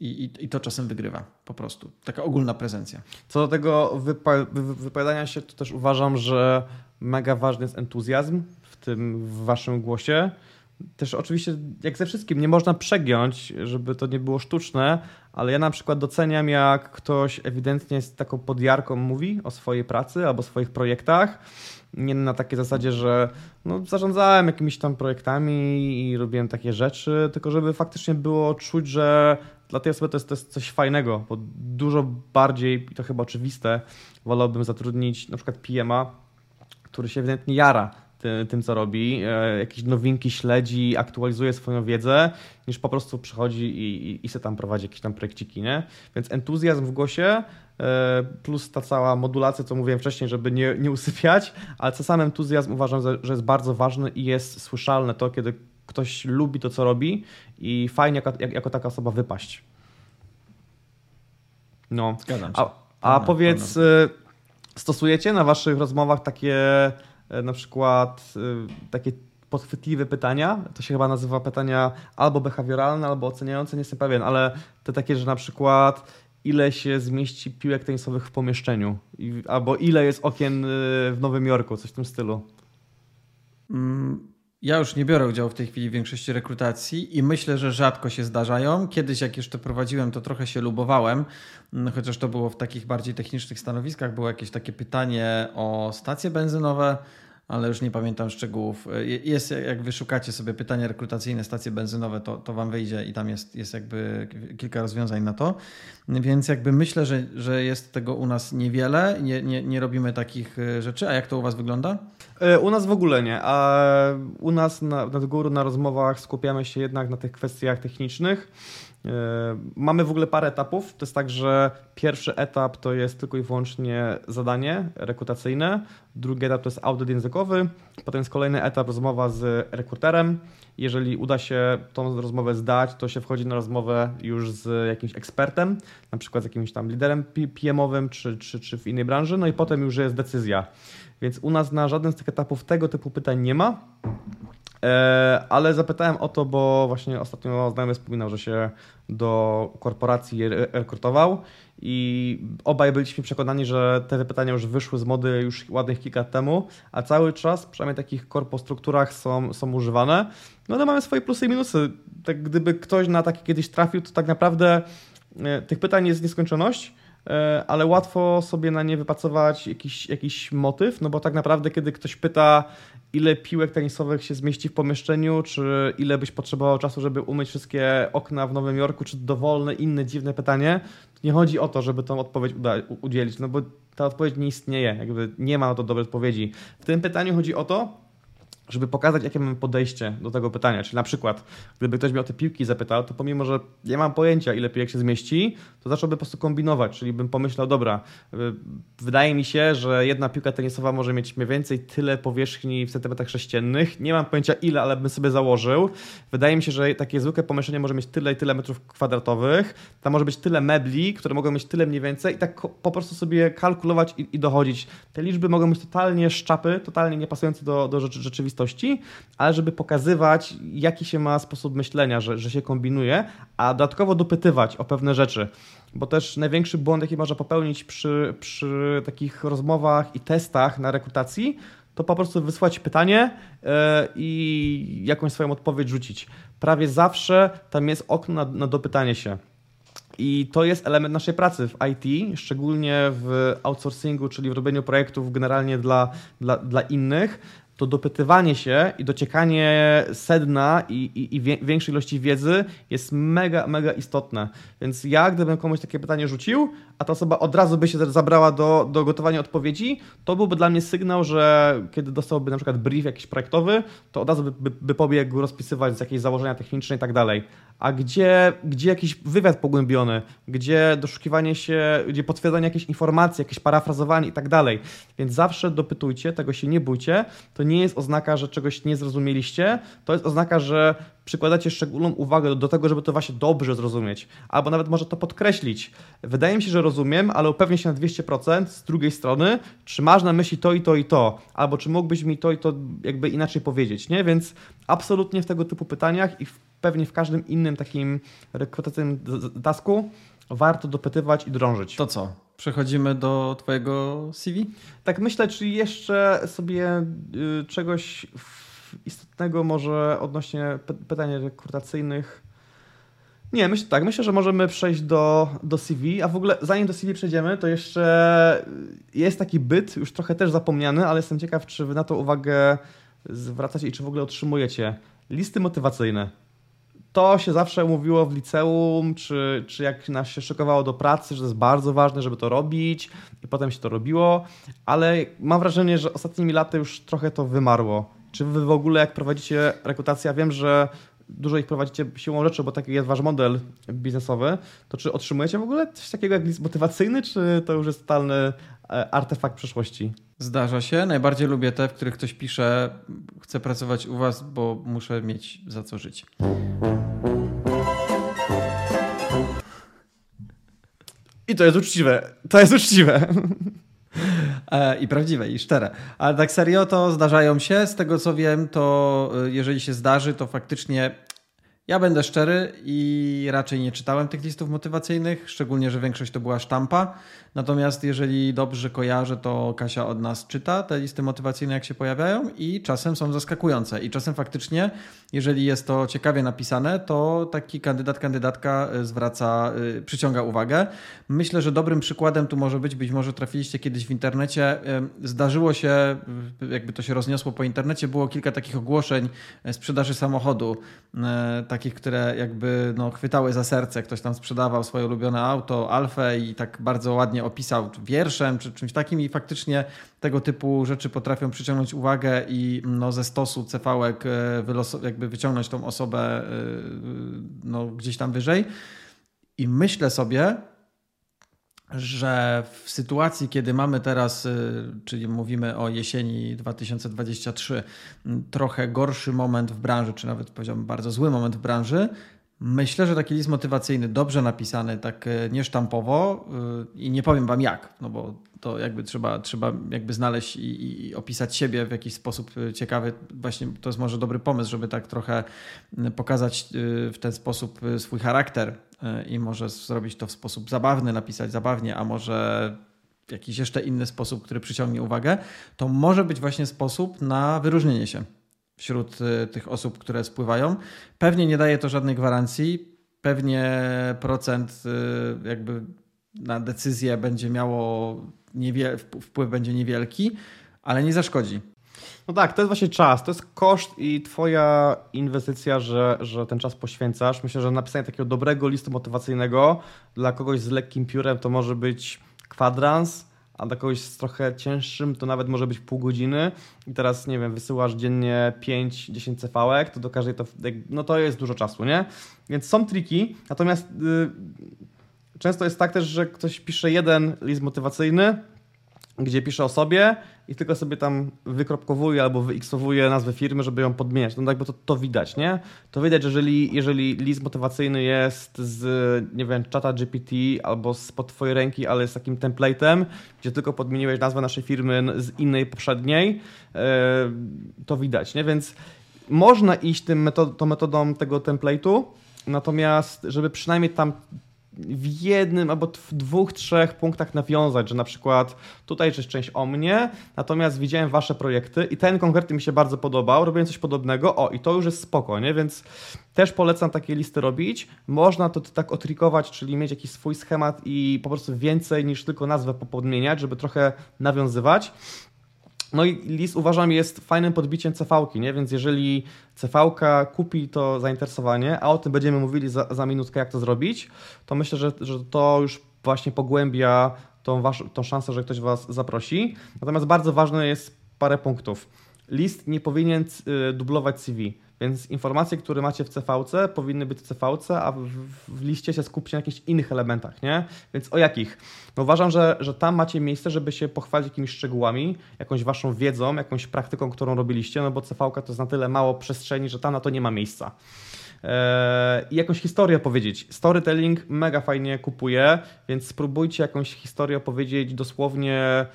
Speaker 2: I, i, I, to czasem wygrywa po prostu. Taka ogólna prezencja.
Speaker 1: Co do tego wypa wypowiadania się, to też uważam, że mega ważny jest entuzjazm w tym w waszym głosie też oczywiście, jak ze wszystkim, nie można przegiąć, żeby to nie było sztuczne, ale ja na przykład doceniam, jak ktoś ewidentnie z taką podjarką mówi o swojej pracy albo swoich projektach. Nie na takiej zasadzie, że no, zarządzałem jakimiś tam projektami i robiłem takie rzeczy, tylko żeby faktycznie było czuć, że dla tej osoby to jest, to jest coś fajnego, bo dużo bardziej, i to chyba oczywiste, wolałbym zatrudnić na przykład PMA, który się ewidentnie jara tym, tym, co robi, e, jakieś nowinki śledzi, aktualizuje swoją wiedzę, niż po prostu przychodzi i, i, i se tam prowadzi jakieś tam projekciki, nie? Więc entuzjazm w głosie e, plus ta cała modulacja, co mówiłem wcześniej, żeby nie, nie usypiać, ale co sam entuzjazm uważam, że jest bardzo ważny i jest słyszalne to, kiedy ktoś lubi to, co robi i fajnie jako, jako taka osoba wypaść.
Speaker 2: No. Zgadzam się.
Speaker 1: A, a powiedz, e, stosujecie na waszych rozmowach takie na przykład e, takie podchwytliwe pytania, to się chyba nazywa pytania albo behawioralne, albo oceniające, nie jestem pewien, ale te takie, że na przykład ile się zmieści piłek tenisowych w pomieszczeniu, albo ile jest okien e, w Nowym Jorku, coś w tym stylu.
Speaker 2: Mm, ja już nie biorę udziału w tej chwili w większości rekrutacji i myślę, że rzadko się zdarzają. Kiedyś, jak jeszcze prowadziłem, to trochę się lubowałem, mm, chociaż to było w takich bardziej technicznych stanowiskach. Było jakieś takie pytanie o stacje benzynowe ale już nie pamiętam szczegółów. Jest, jak wyszukacie sobie pytania rekrutacyjne, stacje benzynowe, to, to wam wyjdzie i tam jest, jest jakby kilka rozwiązań na to. Więc jakby myślę, że, że jest tego u nas niewiele, nie, nie, nie robimy takich e, rzeczy. A jak to u was wygląda?
Speaker 1: E, u nas w ogóle nie, a u nas na, na górę na rozmowach skupiamy się jednak na tych kwestiach technicznych. E, mamy w ogóle parę etapów. To jest tak, że pierwszy etap to jest tylko i wyłącznie zadanie rekrutacyjne, drugi etap to jest audyt językowy, potem jest kolejny etap rozmowa z rekruterem. Jeżeli uda się tą rozmowę zdać, to się wchodzi na rozmowę już z jakimś ekspertem, na przykład z jakimś tam liderem PM-owym czy, czy, czy w innej branży, no i potem już jest decyzja. Więc u nas na żaden z tych etapów tego typu pytań nie ma. E, ale zapytałem o to, bo właśnie ostatnio znajomy wspominał, że się do korporacji rekrutował i obaj byliśmy przekonani, że te pytania już wyszły z mody już ładnych kilka lat temu, a cały czas, przynajmniej w takich korpostrukturach są, są używane. No ale mamy swoje plusy i minusy. Tak gdyby ktoś na takie kiedyś trafił, to tak naprawdę e, tych pytań jest nieskończoność, e, ale łatwo sobie na nie wypracować jakiś, jakiś motyw, no bo tak naprawdę kiedy ktoś pyta, ile piłek tenisowych się zmieści w pomieszczeniu, czy ile byś potrzebował czasu, żeby umyć wszystkie okna w Nowym Jorku, czy dowolne inne dziwne pytanie, nie chodzi o to, żeby tą odpowiedź udzielić, no bo ta odpowiedź nie istnieje, jakby nie ma na to dobrej odpowiedzi. W tym pytaniu chodzi o to, żeby pokazać, jakie mamy podejście do tego pytania. Czyli na przykład, gdyby ktoś mnie o te piłki zapytał, to pomimo, że nie mam pojęcia, ile piłek się zmieści, to zacząłby po prostu kombinować, czyli bym pomyślał, dobra, y, wydaje mi się, że jedna piłka tenisowa może mieć mniej więcej tyle powierzchni w centymetrach sześciennych, nie mam pojęcia ile, ale bym sobie założył. Wydaje mi się, że takie zwykłe pomieszczenie może mieć tyle i tyle metrów kwadratowych, tam może być tyle mebli, które mogą mieć tyle mniej więcej i tak po prostu sobie kalkulować i, i dochodzić. Te liczby mogą być totalnie szczapy, totalnie niepasujące do, do rzeczywistości, rzeczywistości, ale żeby pokazywać, jaki się ma sposób myślenia, że, że się kombinuje, a dodatkowo dopytywać o pewne rzeczy. Bo też największy błąd, jaki można popełnić przy, przy takich rozmowach i testach na rekrutacji, to po prostu wysłać pytanie yy, i jakąś swoją odpowiedź rzucić. Prawie zawsze tam jest okno na, na dopytanie się. I to jest element naszej pracy w IT, szczególnie w outsourcingu, czyli w robieniu projektów generalnie dla, dla, dla innych, to dopytywanie się i dociekanie sedna i, i, i, większej ilości wiedzy jest mega, mega istotne. Więc ja, gdybym komuś takie pytanie rzucił, a ta osoba od razu by się zabrała do, do gotowania odpowiedzi, to byłby dla mnie sygnał, że kiedy dostałby na przykład brief jakiś projektowy, to od razu by, by, by pobiegł rozpisywać z jakieś założenia techniczne i tak dalej. A gdzie, gdzie jakiś wywiad pogłębiony, gdzie doszukiwanie się, gdzie potwierdzanie jakiejś informacji, jakieś parafrazowanie i tak dalej. Więc zawsze dopytujcie, tego się nie bójcie. To nie jest oznaka, że czegoś nie zrozumieliście, to jest oznaka, że przykładacie szczególną uwagę do tego, żeby to właśnie dobrze zrozumieć, albo nawet może to podkreślić. Wydaje mi się, że rozumiem, ale upewnię się na 200% z drugiej strony, czy masz na myśli to i to i to, albo czy mógłbyś mi to i to jakby inaczej powiedzieć, nie? Więc absolutnie w tego typu pytaniach i w, pewnie w każdym innym takim rekrutacyjnym tasku warto dopytywać i drążyć.
Speaker 2: To co? Przechodzimy do Twojego CV?
Speaker 1: Tak myślę, czy jeszcze sobie y, czegoś istotnego może odnośnie pytań rekrutacyjnych. Nie, myślę tak, myślę, że możemy przejść do, do CV, a w ogóle zanim do CV przejdziemy, to jeszcze jest taki byt, już trochę też zapomniany, ale jestem ciekaw, czy wy na to uwagę zwracacie i czy w ogóle otrzymujecie. Listy motywacyjne. To się zawsze mówiło w liceum, czy, czy jak nas się szykowało do pracy, że to jest bardzo ważne, żeby to robić i potem się to robiło, ale mam wrażenie, że ostatnimi laty już trochę to wymarło. Czy wy w ogóle jak prowadzicie rekrutację, ja wiem, że dużo ich prowadzicie siłą rzeczy, bo taki jest wasz model biznesowy, to czy otrzymujecie w ogóle coś takiego jak list motywacyjny, czy to już jest totalny e, artefakt przeszłości?
Speaker 2: Zdarza się. Najbardziej lubię te, w których ktoś pisze chcę pracować u was, bo muszę mieć za co żyć.
Speaker 1: I to jest uczciwe. To jest uczciwe. [laughs] [laughs]
Speaker 2: E, I prawdziwe, i szczere. Ale tak serio to zdarzają się. Z tego co wiem, to e, jeżeli się zdarzy, to faktycznie ja będę szczery i raczej nie czytałem tych listów motywacyjnych, szczególnie, że większość to była sztampa. Natomiast jeżeli dobrze kojarzę, to Kasia od nas czyta te listy motywacyjne, jak się pojawiają i czasem są zaskakujące. I czasem faktycznie, jeżeli jest to ciekawie napisane, to taki kandydat, kandydatka y, zwraca, y, przyciąga uwagę. Myślę, że dobrym przykładem tu może być, być może trafiliście kiedyś w internecie, zdarzyło się, jakby to się rozniosło po internecie, było kilka takich ogłoszeń sprzedaży samochodu, takich, które jakby no, chwytały za serce. Ktoś tam sprzedawał swoje ulubione auto, Alfę i tak bardzo ładnie opisał wierszem czy czymś takim i faktycznie tego typu rzeczy potrafią przyciągnąć uwagę i no, ze stosu cefałek e, jakby wyciągnąć tą osobę e, no, gdzieś tam wyżej. I myślę sobie, że w sytuacji, kiedy mamy teraz, e, czyli mówimy o jesieni 2023, trochę gorszy moment w branży, czy nawet powiedziałbym bardzo zły moment w branży, Myślę, że taki list motywacyjny, dobrze napisany, tak e, niesztampowo yy, i nie powiem wam jak, no bo to jakby trzeba, trzeba jakby znaleźć i, i, opisać siebie w jakiś sposób e, ciekawy. Właśnie to jest może dobry pomysł, żeby tak trochę pokazać w ten sposób swój charakter i może zrobić to w sposób zabawny, napisać zabawnie, a może w jakiś jeszcze inny sposób, który przyciągnie uwagę. To może być właśnie sposób na wyróżnienie się wśród y, tych osób, które spływają. Pewnie nie daje to żadnej gwarancji, pewnie procent y, jakby na decyzję będzie miało niewiel- wpływ będzie niewielki, ale nie zaszkodzi.
Speaker 1: No tak, to jest właśnie czas, to jest koszt i twoja inwestycja, że, że ten czas poświęcasz. Myślę, że napisanie takiego dobrego listu motywacyjnego dla kogoś z lekkim piórem to może być kwadrans, a dla kogoś z trochę cięższym to nawet może być pół godziny i teraz, nie wiem, wysyłasz dziennie 5-10 CV, to do każdej to, no to jest dużo czasu, nie? Więc są triki, natomiast yy, często jest tak też, że ktoś pisze jeden list motywacyjny, gdzie pisze o sobie i tylko sobie tam wykropkowuje albo wyiksowuje nazwę firmy, żeby ją podmieniać. No jakby to, to widać, nie? To widać, że jeżeli, jeżeli list motywacyjny jest z, nie wiem, czata GPT albo spod twojej ręki, ale jest takim template'em, gdzie tylko podmieniłeś nazwę naszej firmy z innej poprzedniej, e, to widać, nie? Więc można iść tym metod tą metodą tego template'u, natomiast żeby przynajmniej tam w jednym albo w dwóch, trzech punktach nawiązać, że na przykład tutaj jest część o mnie, natomiast widziałem wasze projekty i ten konkretny mi się bardzo podobał, robiłem coś podobnego, o i to już jest spoko, nie? Więc też polecam takie listy robić. Można to tak otrikować, czyli mieć jakiś swój schemat i po prostu więcej niż tylko nazwę popodmieniać, żeby trochę nawiązywać. No i list uważam jest fajnym podbiciem CV-ki, nie? więc jeżeli CV-ka kupi to zainteresowanie, a o tym będziemy mówili za, za minutkę, jak to zrobić, to myślę, że, że to już właśnie pogłębia tą, wasz, tą szansę, że ktoś Was zaprosi. Natomiast bardzo ważne jest parę punktów. List nie powinien y, dublować CV. Więc informacje, które macie w CVC powinny być w CVC, a w, w, liście się skupcie na jakichś innych elementach, nie? Więc o jakich? No uważam, że, że tam macie miejsce, żeby się pochwalić jakimiś szczegółami, jakąś waszą wiedzą, jakąś praktyką, którą robiliście, no bo CVK to jest na tyle mało przestrzeni, że tam na to nie ma miejsca. Eee, I jakąś historię opowiedzieć. Storytelling mega fajnie kupuje, więc spróbujcie jakąś historię opowiedzieć dosłownie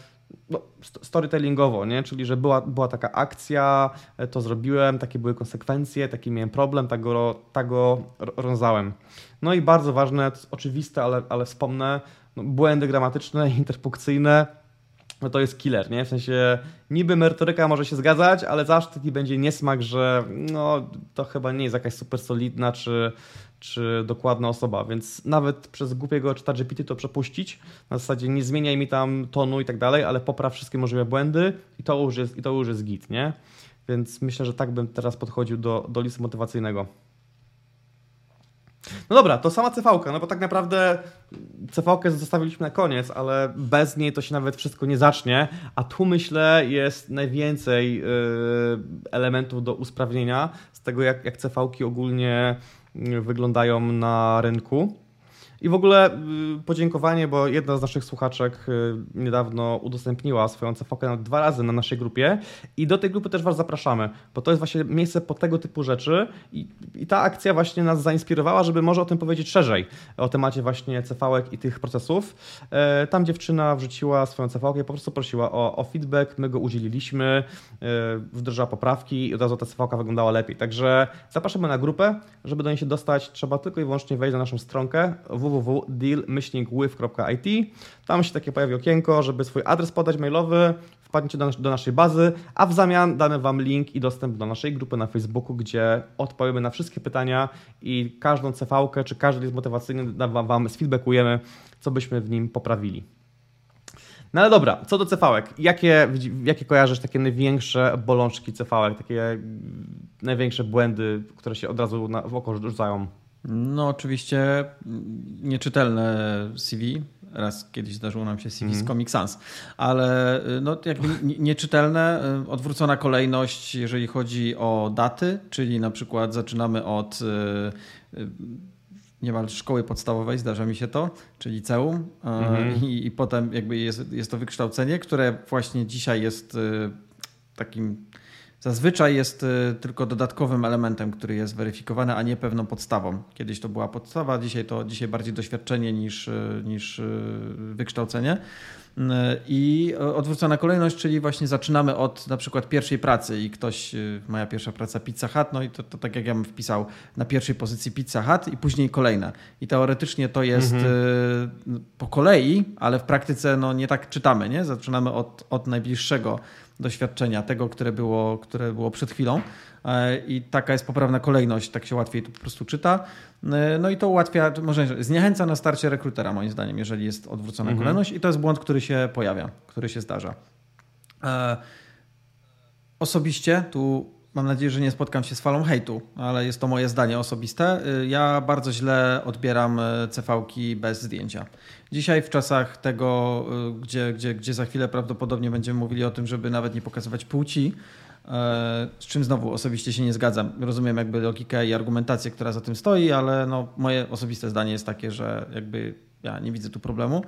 Speaker 1: no, storytellingowo, nie? czyli że była, była taka akcja, e, to zrobiłem, takie były konsekwencje, taki miałem problem, tak go, tak go rozwiązałem. No i bardzo ważne, oczywiste, ale, ale wspomnę, no, błędy gramatyczne, [laughs] interpunkcyjne, no to jest killer, nie? W sensie niby merytoryka może się zgadzać, ale zawsze taki będzie niesmak, że no to chyba nie jest jakaś super solidna, czy, czy dokładna osoba, więc nawet przez głupiego czyta GPT to przepuścić, na zasadzie nie zmieniaj mi tam tonu i tak dalej, ale popraw wszystkie możliwe błędy i to już jest, i to już jest git, nie? Więc myślę, że tak bym teraz podchodził do, do listu motywacyjnego. No dobra, to sama cv no bo tak naprawdę cv zostawiliśmy na koniec, ale bez niej to się nawet wszystko nie zacznie, a tu myślę jest najwięcej yy, elementów do usprawnienia z tego, jak, jak cv ogólnie wyglądają na rynku. I w ogóle y, podziękowanie, bo jedna z naszych słuchaczek y, niedawno udostępniła swoją nawet dwa razy na naszej grupie i do tej grupy też Was zapraszamy, bo to jest właśnie miejsce po tego typu rzeczy i, i ta akcja właśnie nas zainspirowała, żeby może o tym powiedzieć szerzej, o temacie właśnie cv i tych procesów. E, tam dziewczyna wrzuciła swoją cv i po prostu prosiła o, o feedback, my go udzieliliśmy, e, wdrożyła poprawki i od razu ta cv wyglądała lepiej. Także zapraszamy na grupę, żeby do niej się dostać, trzeba tylko i wyłącznie wejść na naszą stronkę www www.deal-with.it. Tam się takie pojawi okienko, żeby swój adres podać mailowy, wpadniecie do, do, naszej bazy, a w zamian damy Wam link i dostęp do naszej grupy na Facebooku, gdzie odpowiemy na wszystkie pytania i każdą cv czy każdy list motywacyjny Wam sfeedbackujemy, co byśmy w nim poprawili. No ale dobra, co do cefałek. Jakie, jakie kojarzysz takie największe bolączki cefałek, takie największe błędy, które się od razu na, w oko rzucają?
Speaker 2: No oczywiście nieczytelne CV. Raz kiedyś zdarzyło nam się CV mm. z mhm. Comic Sans, ale no, jakby nieczytelne, odwrócona kolejność, jeżeli chodzi o daty, czyli na przykład zaczynamy od y, y, niemal szkoły podstawowej, zdarza mi się to, czy liceum mm. i, i potem jakby jest, jest to wykształcenie, które właśnie dzisiaj jest y, takim zazwyczaj jest y, tylko dodatkowym elementem, który jest weryfikowany, a nie pewną podstawą. Kiedyś to była podstawa, dzisiaj to dzisiaj bardziej doświadczenie niż, y, niż y, wykształcenie. I odwrócona kolejność, czyli właśnie zaczynamy od na przykład pierwszej pracy i ktoś, moja pierwsza praca Pizza Hut, no i to, to tak jak ja bym wpisał na pierwszej pozycji Pizza Hut i później kolejna. I teoretycznie to jest mhm. po kolei, ale w praktyce no nie tak czytamy, nie? Zaczynamy od, od najbliższego doświadczenia, tego, które było, które było przed chwilą. E, I taka jest poprawna kolejność, tak się łatwiej to po prostu czyta. E, no i to ułatwia, może zniechęca na starcie rekrutera, moim zdaniem, jeżeli jest odwrócona mhm. kolejność, i to jest błąd, który się pojawia, który się zdarza. E, osobiście tu Mam nadzieję, że nie spotkam się z falą hejtu, ale jest to moje zdanie osobiste. Y, ja bardzo źle odbieram y, CV-ki bez zdjęcia. Dzisiaj w czasach tego, y, gdzie, gdzie, gdzie za chwilę prawdopodobnie będziemy mówili o tym, żeby nawet nie pokazywać płci, z czym znowu osobiście się nie zgadzam. Rozumiem jakby logikę i argumentację, która za tym stoi, ale no, moje osobiste zdanie jest takie, że jakby ja nie widzę tu problemu.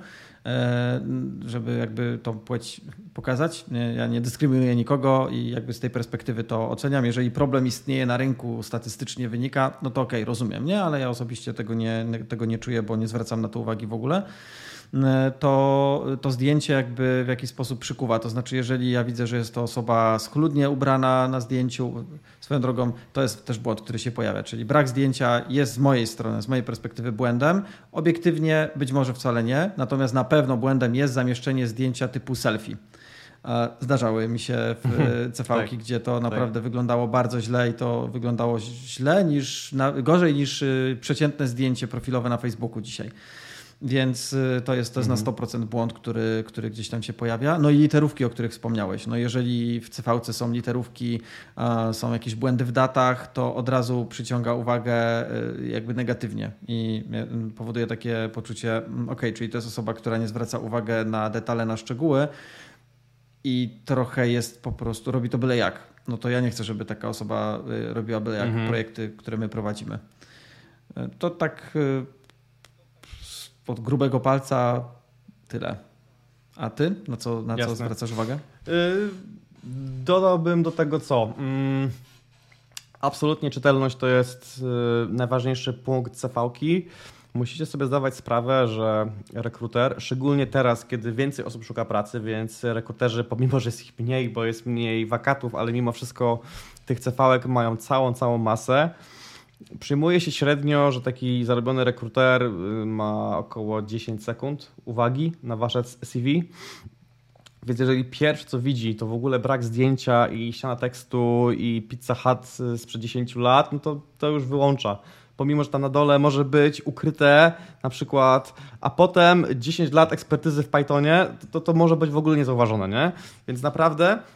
Speaker 2: E, żeby jakby tą płeć pokazać. Ja nie dyskryminuję nikogo i jakby z tej perspektywy to oceniam. Jeżeli problem istnieje na rynku, statystycznie wynika, no to okej, okay, rozumiem, nie? Ale ja osobiście tego nie, tego nie czuję, bo nie zwracam na to uwagi w ogóle. E, to, to zdjęcie jakby w jakiś sposób przykuwa. To znaczy, jeżeli ja widzę, że jest to osoba schludnie ubrana na zdjęciu, swoją drogą to jest też błąd, który się pojawia, czyli brak zdjęcia jest z mojej strony, z mojej perspektywy błędem. Obiektywnie być może wcale nie, natomiast na pewno błędem jest zamieszczenie zdjęcia typu selfie. E, zdarzały mi się w mhm. cv tak, gdzie to tak. naprawdę tak. wyglądało bardzo źle i to wyglądało źle niż, gorzej niż y, przeciętne zdjęcie profilowe na Facebooku dzisiaj. Więc y, to jest, to jest mhm. na 100% błąd, który, który gdzieś tam się pojawia. No i literówki, o których wspomniałeś. No jeżeli w CV są literówki, są jakieś błędy w datach, to od razu przyciąga uwagę y, jakby negatywnie i y, powoduje takie poczucie, mm, ok, czyli to jest osoba, która nie zwraca uwagi na detale, na szczegóły i trochę jest po prostu, robi to byle jak. No to ja nie chcę, żeby taka osoba robiła byle jak mhm. projekty, które my prowadzimy. To tak pod grubego palca tyle. A ty? Na co, na co zwracasz uwagę? Yy,
Speaker 1: dodałbym do tego co? Yy, absolutnie czytelność to jest yy, najważniejszy punkt CV-ki. Musicie sobie zdawać sprawę, że rekruter, szczególnie teraz, kiedy więcej osób szuka pracy, więc rekruterzy, pomimo że jest ich mniej, bo jest mniej wakatów, ale mimo wszystko tych CV-ek mają całą, całą masę, Przyjmuje się średnio, że taki zarobiony rekruter y, ma około 10 sekund uwagi na wasze CV. Więc jeżeli pierwsze co widzi, to w ogóle brak zdjęcia i ściana tekstu i Pizza Hut sprzed 10 lat, no to, to już wyłącza. Pomimo, że tam na dole może być ukryte na przykład, a potem 10 lat ekspertyzy w Pythonie, to, to może być w ogóle niezauważone, nie? Więc naprawdę Y,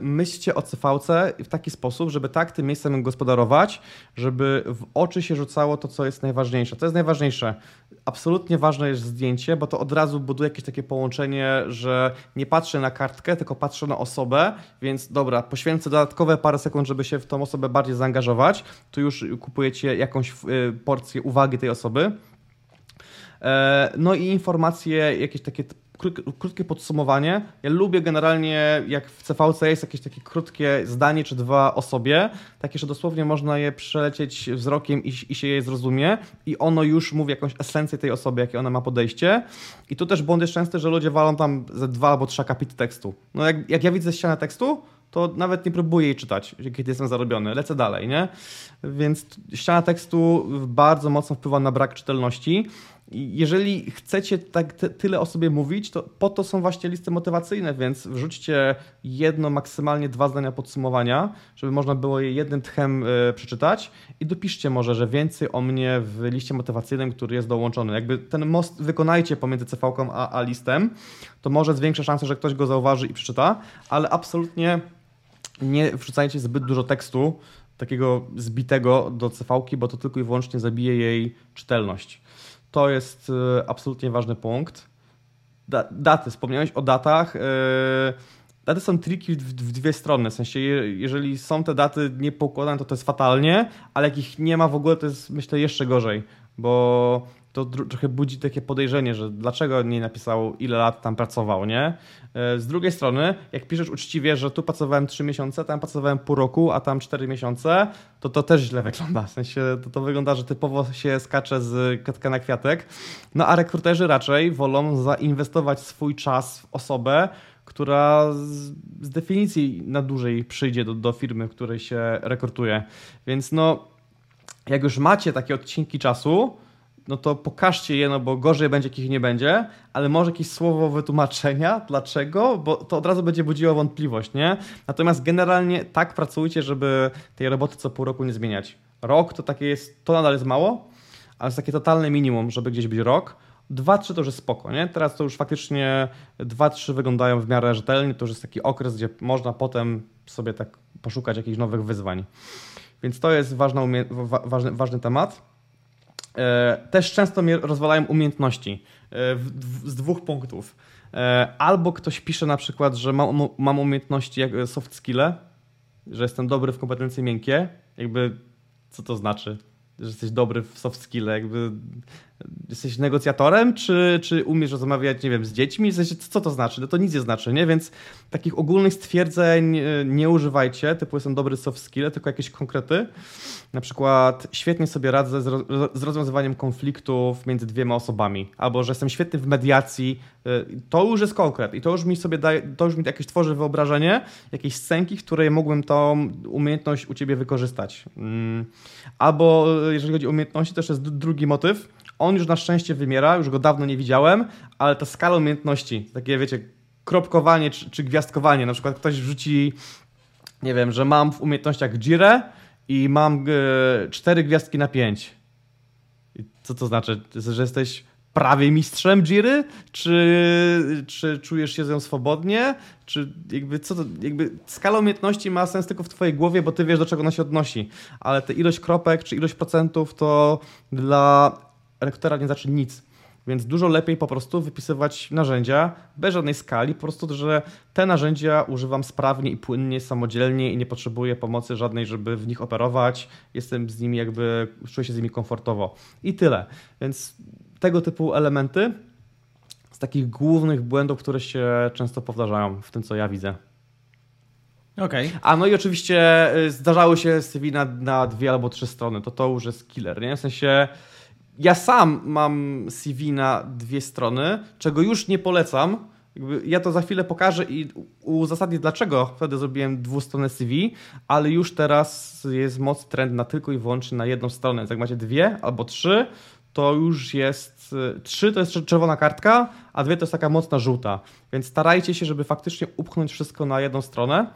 Speaker 1: myślcie o CVC w taki sposób, żeby tak tym miejscem gospodarować, żeby w oczy się rzucało to, co jest najważniejsze. To jest najważniejsze. Absolutnie ważne jest zdjęcie, bo to od razu buduje jakieś takie połączenie, że nie patrzę na kartkę, tylko patrzę na osobę, więc dobra, poświęcę dodatkowe parę sekund, żeby się w tą osobę bardziej zaangażować. Tu już kupujecie jakąś y, porcję uwagi tej osoby. E, no i informacje jakieś takie krótkie podsumowanie. Ja lubię generalnie, jak w CVC jest jakieś takie krótkie zdanie czy dwa o sobie, takie, że dosłownie można je przelecieć wzrokiem i, i się je zrozumie i ono już mówi jakąś esencję tej osoby, jakie ona ma podejście. I tu też błąd jest częsty, że ludzie walą tam ze dwa albo trzy akapity tekstu. No jak, jak ja widzę ścianę tekstu, to nawet nie próbuję jej czytać, kiedy jestem zarobiony, lecę dalej, nie? Więc ściana tekstu bardzo mocno wpływa na brak czytelności jeżeli chcecie tak tyle o sobie mówić, to po to są właśnie listy motywacyjne, więc wrzućcie jedno, maksymalnie dwa zdania podsumowania, żeby można było je jednym tchem y, przeczytać i dopiszcie może, że więcej o mnie w liście motywacyjnym, który jest dołączony. Jakby ten most wykonajcie pomiędzy CV-ką a, a listem, to może zwiększa szansę, że ktoś go zauważy i przeczyta, ale absolutnie nie wrzucajcie zbyt dużo tekstu, takiego zbitego do CV-ki, bo to tylko i wyłącznie zabije jej czytelność. To jest e, absolutnie ważny punkt. Da, daty, wspomniałeś o datach. E, daty są triki w, dwie strony. W sensie, jeżeli są te daty niepoukładane, to to jest fatalnie, ale jak ich nie ma w ogóle, to jest myślę jeszcze gorzej, bo to trochę budzi takie podejrzenie, że dlaczego nie napisał, ile lat tam pracował, nie? E, z drugiej strony, jak piszesz uczciwie, że tu pracowałem 3 miesiące, tam pracowałem pół roku, a tam 4 miesiące, to to też źle wygląda. W sensie to, to wygląda, że typowo się skacze z kwiatka na kwiatek. No a rekruterzy raczej wolą zainwestować swój czas w osobę, która z, z definicji na dłużej przyjdzie do, do firmy, której się rekrutuje. Więc no, jak już macie takie odcinki czasu, no to pokażcie je, no bo gorzej będzie, jakich nie będzie, ale może jakieś słowo wytłumaczenia, dlaczego, bo to od razu będzie budziło wątpliwość, nie? Natomiast generalnie tak pracujcie, żeby tej roboty co pół roku nie zmieniać. Rok to takie jest, to nadal jest mało, ale jest takie totalne minimum, żeby gdzieś być rok. Dwa, trzy to już jest spoko, nie? Teraz to już faktycznie dwa, trzy wyglądają w miarę rzetelnie, to już jest taki okres, gdzie można potem sobie tak poszukać jakichś nowych wyzwań. Więc to jest ważna wa ważny, ważny temat. E, też często mnie rozwalają umiejętności e, z dwóch punktów. E, albo ktoś pisze na przykład, że mam, mam umiejętności jak soft skille, że jestem dobry w kompetencje miękkie. Jakby co to znaczy? Że jesteś dobry w soft skille, jakby jesteś negocjatorem, czy, czy umiesz rozmawiać, nie wiem, z dziećmi? co to znaczy? No to nic nie znaczy, nie? Więc takich ogólnych stwierdzeń nie używajcie, typu jestem dobry w soft skille, tylko jakieś konkrety. Na przykład świetnie sobie radzę z rozwiązywaniem konfliktów między dwiema osobami, albo że jestem świetny w mediacji, y, to już jest konkret i to już mi sobie daje, to już mi jakieś tworzy wyobrażenie, jakieś scenki, w której mógłbym tą umiejętność u ciebie wykorzystać. Mm. Albo y, jeżeli chodzi o umiejętności, też jest drugi motyw. On już na szczęście wymiera, już go dawno nie widziałem, ale ta skala umiejętności, takie wiecie, kropkowanie czy, czy gwiazdkowanie, na przykład ktoś wrzuci, nie wiem, że mam w umiejętnościach Jirę, i mam e, cztery gwiazdki na pięć. I co to znaczy? Że jesteś prawie mistrzem Jiry? Czy, czy czujesz się z nią swobodnie? Czy jakby co to, jakby skala umiejętności ma sens tylko w twojej głowie, bo ty wiesz do czego ona się odnosi. Ale te ilość kropek czy ilość procentów to dla rektora nie znaczy nic. Więc dużo lepiej po prostu wypisywać narzędzia bez żadnej skali, po prostu, że te narzędzia używam sprawnie i płynnie, samodzielnie i nie potrzebuję pomocy żadnej, żeby w nich operować. Jestem z nimi jakby, czuję się z nimi komfortowo. I tyle. Więc tego typu elementy z takich głównych błędów, które się często powtarzają w tym, co ja widzę.
Speaker 2: Okay.
Speaker 1: A no i oczywiście y, zdarzały się CV na, na dwie albo trzy strony. To to już jest killer, nie? W sensie ja sam mam CV na dwie strony, czego już nie polecam. Ja to za chwilę pokażę i uzasadnię, dlaczego wtedy zrobiłem dwustronne CV, ale już teraz jest moc trend na tylko i wyłącznie na jedną stronę. Więc jak macie dwie albo trzy, to już jest y, trzy to jest czerwona kartka, a dwie to jest taka mocna żółta. Więc starajcie się, żeby faktycznie upchnąć wszystko na jedną stronę.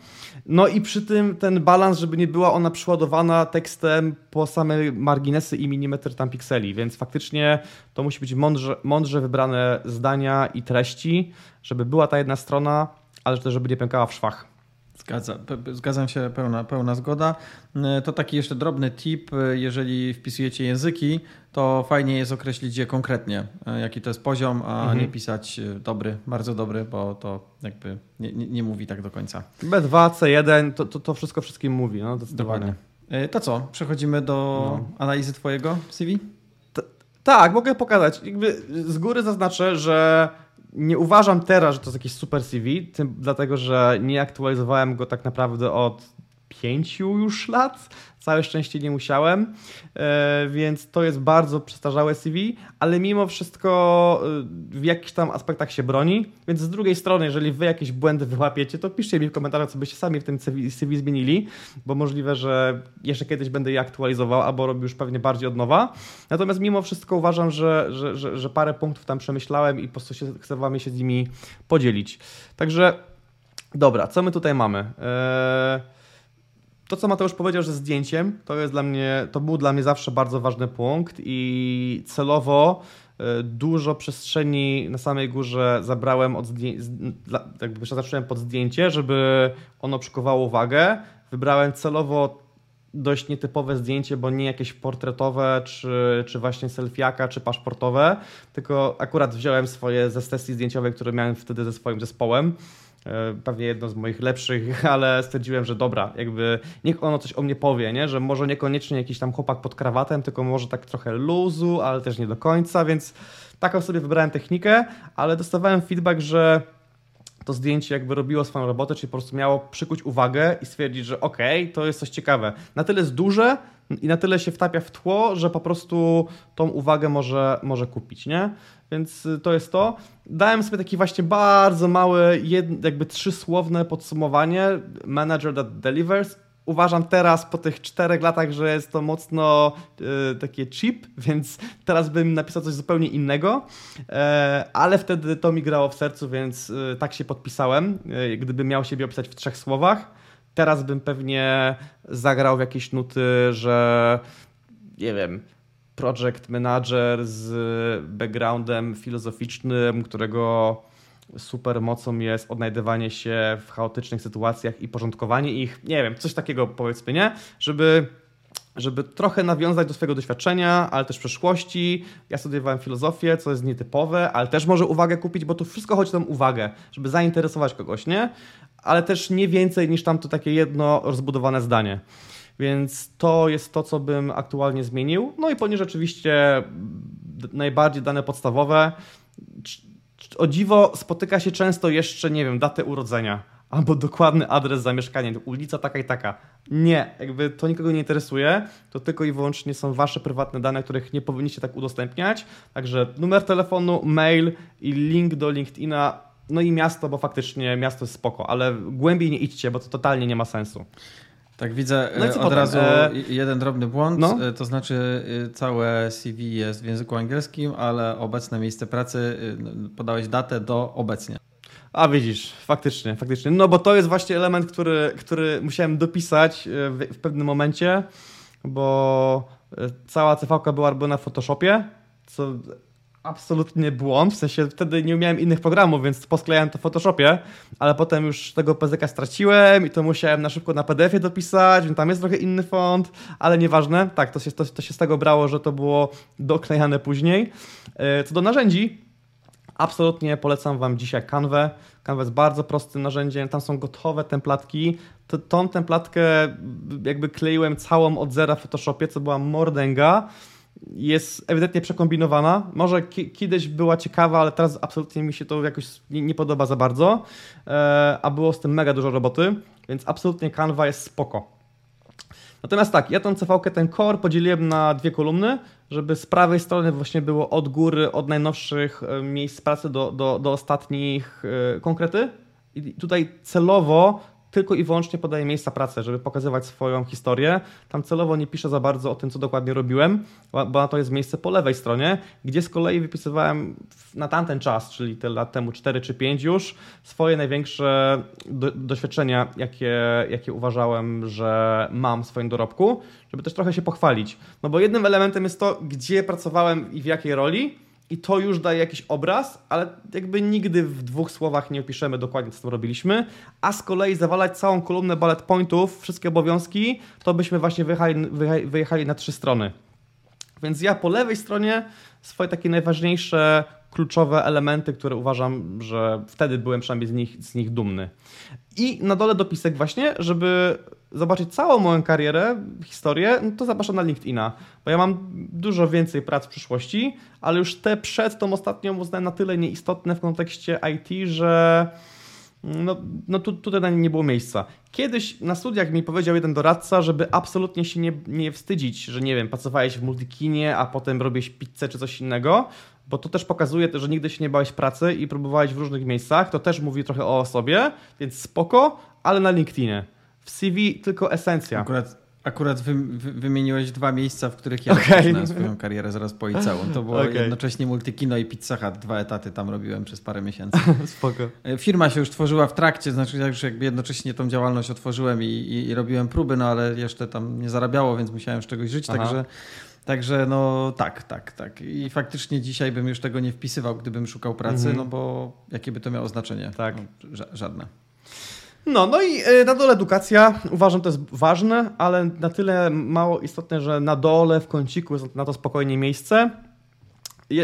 Speaker 1: No i przy tym ten balans, żeby nie była ona przyładowana tekstem po same marginesy i milimetry tam pikseli, więc faktycznie to musi być mądrze, mądrze wybrane zdania i treści, żeby była ta jedna strona, ale też żeby nie pękała w szwach.
Speaker 2: Zgadza, zgadzam się, pełna, pełna zgoda. E, to taki jeszcze drobny tip, e, jeżeli wpisujecie języki, to fajnie jest określić je konkretnie, e, jaki to jest poziom, a mhm. nie pisać dobry, bardzo dobry, bo to jakby nie, nie, nie mówi tak do końca.
Speaker 1: B2, C1, to, to, to wszystko wszystkim mówi, no zdecydowanie.
Speaker 2: To co, przechodzimy do no. analizy twojego CV?
Speaker 1: T tak, mogę pokazać. Jakby z góry zaznaczę, że nie uważam teraz, że to jest jakiś super CV, tym, dlatego że nie aktualizowałem go tak naprawdę od pięciu już lat. Całe szczęście nie musiałem, e, więc to jest bardzo przestarzałe CV, ale mimo wszystko e, w jakichś tam aspektach się broni. Więc z drugiej strony, jeżeli wy jakieś błędy wyłapiecie, to piszcie mi w komentarzach, co byście sami w tym CV zmienili, bo możliwe, że jeszcze kiedyś będę je aktualizował albo robił już pewnie bardziej od nowa. Natomiast mimo wszystko uważam, że, że, że, że parę punktów tam przemyślałem i po prostu się, chcę wam się z nimi podzielić. Także dobra, co my tutaj mamy? Eee to, co Mateusz powiedział, że zdjęciem, to jest dla mnie, to był dla mnie zawsze bardzo ważny punkt i celowo e, dużo przestrzeni na samej górze zabrałem od jakby przeznaczyłem pod zdjęcie, żeby ono przykuwało uwagę. Wybrałem celowo dość nietypowe zdjęcie, bo nie jakieś portretowe, czy, czy właśnie selfiaka, czy paszportowe, tylko akurat wziąłem swoje ze sesji zdjęciowej, które miałem wtedy ze swoim zespołem pewnie jedno z moich lepszych, [laughs] ale stwierdziłem, że dobra, jakby niech ono coś o mnie powie, nie? że może niekoniecznie jakiś tam chłopak pod krawatem, tylko może tak trochę luzu, ale też nie do końca, więc taką sobie wybrałem technikę, ale dostawałem feedback, że to zdjęcie jakby robiło swoją robotę, czyli po prostu miało przykuć uwagę i stwierdzić, że okej, okay, to jest coś ciekawe. Na tyle jest duże i na tyle się wtapia w tło, że po prostu tą uwagę może, może kupić, nie? Więc y, to jest to. Dałem sobie taki właśnie bardzo małe, jakby trzysłowne podsumowanie. Manager that delivers. Uważam teraz po tych czterech latach, że jest to mocno y, takie cheap, więc teraz bym napisał coś zupełnie innego, e, ale wtedy to mi grało w sercu, więc y, tak się podpisałem, y, gdybym miał siebie opisać w trzech słowach. Teraz bym pewnie zagrał w jakieś nuty, że nie wiem, project manager z backgroundem filozoficznym, którego super mocą jest odnajdywanie się w chaotycznych sytuacjach i porządkowanie ich, nie wiem, coś takiego powiedzmy, nie? Żeby żeby trochę nawiązać do swojego doświadczenia, ale też przeszłości. Ja studiowałem filozofię, co jest nietypowe, ale też może uwagę kupić, bo tu wszystko chodzi tam uwagę, żeby zainteresować kogoś, nie? Ale też nie więcej niż tam to takie jedno rozbudowane zdanie. Więc to jest to, co bym aktualnie zmienił. No i ponieważ rzeczywiście najbardziej dane podstawowe. O dziwo spotyka się często jeszcze, nie wiem, datę urodzenia albo dokładny adres zamieszkania, ulica taka i taka. Nie, jakby to nikogo nie interesuje, to tylko i wyłącznie są wasze prywatne dane, których nie powinniście tak udostępniać. Także numer telefonu, mail i link do LinkedIna, no i miasto, bo faktycznie miasto jest spoko, ale głębiej nie idźcie, bo to totalnie nie ma sensu.
Speaker 2: Tak, widzę no od potem? razu e... jeden drobny błąd, no? E, to znaczy e, całe CV jest w języku angielskim, ale obecne miejsce pracy e, podałeś datę do obecnie.
Speaker 1: A widzisz, faktycznie, faktycznie. No bo to jest właśnie element, który, który musiałem dopisać w, w pewnym momencie, bo cała CV była robiona w Photoshopie, co absolutnie błąd, w sensie wtedy nie miałem innych programów, więc posklejałem to w Photoshopie, ale potem już tego PZK straciłem i to musiałem na szybko na PDF-ie dopisać, więc tam jest trochę inny font, ale nieważne, tak, to się, to, to się z tego brało, że to było doklejane później. E, co do narzędzi, absolutnie polecam Wam dzisiaj Canwę. Canva jest bardzo prostym narzędziem, tam są gotowe templatki. To, tą templatkę jakby kleiłem całą od zera w Photoshopie, co była mordęga jest ewidentnie przekombinowana. Może kiedyś była ciekawa, ale teraz absolutnie mi się to jakoś nie, nie podoba za bardzo, e, a było z tym mega dużo roboty, więc absolutnie Canva jest spoko. Natomiast tak, ja tą cv ten core podzieliłem na dwie kolumny, żeby z prawej strony właśnie było od góry, od najnowszych e, miejsc pracy do, do, do ostatnich e, konkrety. I tutaj celowo tylko i wyłącznie podaję miejsca pracy, żeby pokazywać swoją historię. Tam celowo nie piszę za bardzo o tym, co dokładnie robiłem, bo to jest miejsce po lewej stronie, gdzie z kolei wypisywałem na tamten czas, czyli te lat temu 4 czy 5 już, swoje największe do, doświadczenia, jakie, jakie uważałem, że mam w swoim dorobku, żeby też trochę się pochwalić. No bo jednym elementem jest to, gdzie pracowałem i w jakiej roli, i to już daje jakiś obraz, ale jakby nigdy w dwóch słowach nie opiszemy dokładnie, co tam robiliśmy, a z kolei zawalać całą kolumnę bullet pointów, wszystkie obowiązki, to byśmy właśnie wyjechali, wyjechali na trzy strony. Więc ja po lewej stronie swoje takie najważniejsze, kluczowe elementy, które uważam, że wtedy byłem przynajmniej z nich, z nich dumny. I na dole dopisek właśnie, żeby zobaczyć całą moją karierę, historię, no to zapraszam na LinkedIna, bo ja mam dużo więcej prac w przyszłości, ale już te przed tą ostatnią uznałem na tyle nieistotne w kontekście IT, że no, no tu, tutaj na nie było miejsca. Kiedyś na studiach mi powiedział jeden doradca, żeby absolutnie się nie, nie wstydzić, że nie wiem, pracowałeś w multikinie, a potem robiłeś pizzę czy coś innego, bo to też pokazuje, że nigdy się nie bałeś pracy i próbowałeś w różnych miejscach. To też mówi trochę o sobie, więc spoko, ale na LinkedInie. W CV tylko esencja.
Speaker 2: Akurat, akurat wy, wy, wymieniłeś dwa miejsca, w których ja okay. swoją karierę zaraz po liceum. To było okay. jednocześnie Multikino i Pizza Hut. Dwa etaty tam robiłem przez parę miesięcy. [laughs]
Speaker 1: Spoko.
Speaker 2: E, firma się już tworzyła w trakcie, znaczy ja już jakby jednocześnie tą działalność otworzyłem i, i, i robiłem próby, no ale jeszcze tam nie zarabiało, więc musiałem z czegoś żyć, Aha. także... Także no tak, tak, tak. I faktycznie dzisiaj bym już tego nie wpisywał, gdybym szukał pracy, mm -hmm. no bo jakie by to miało znaczenie?
Speaker 1: Tak.
Speaker 2: No, żadne.
Speaker 1: No, no i e, na dole edukacja. Uważam, to jest ważne, ale na tyle mało istotne, że na dole w kąciku jest na to spokojnie miejsce.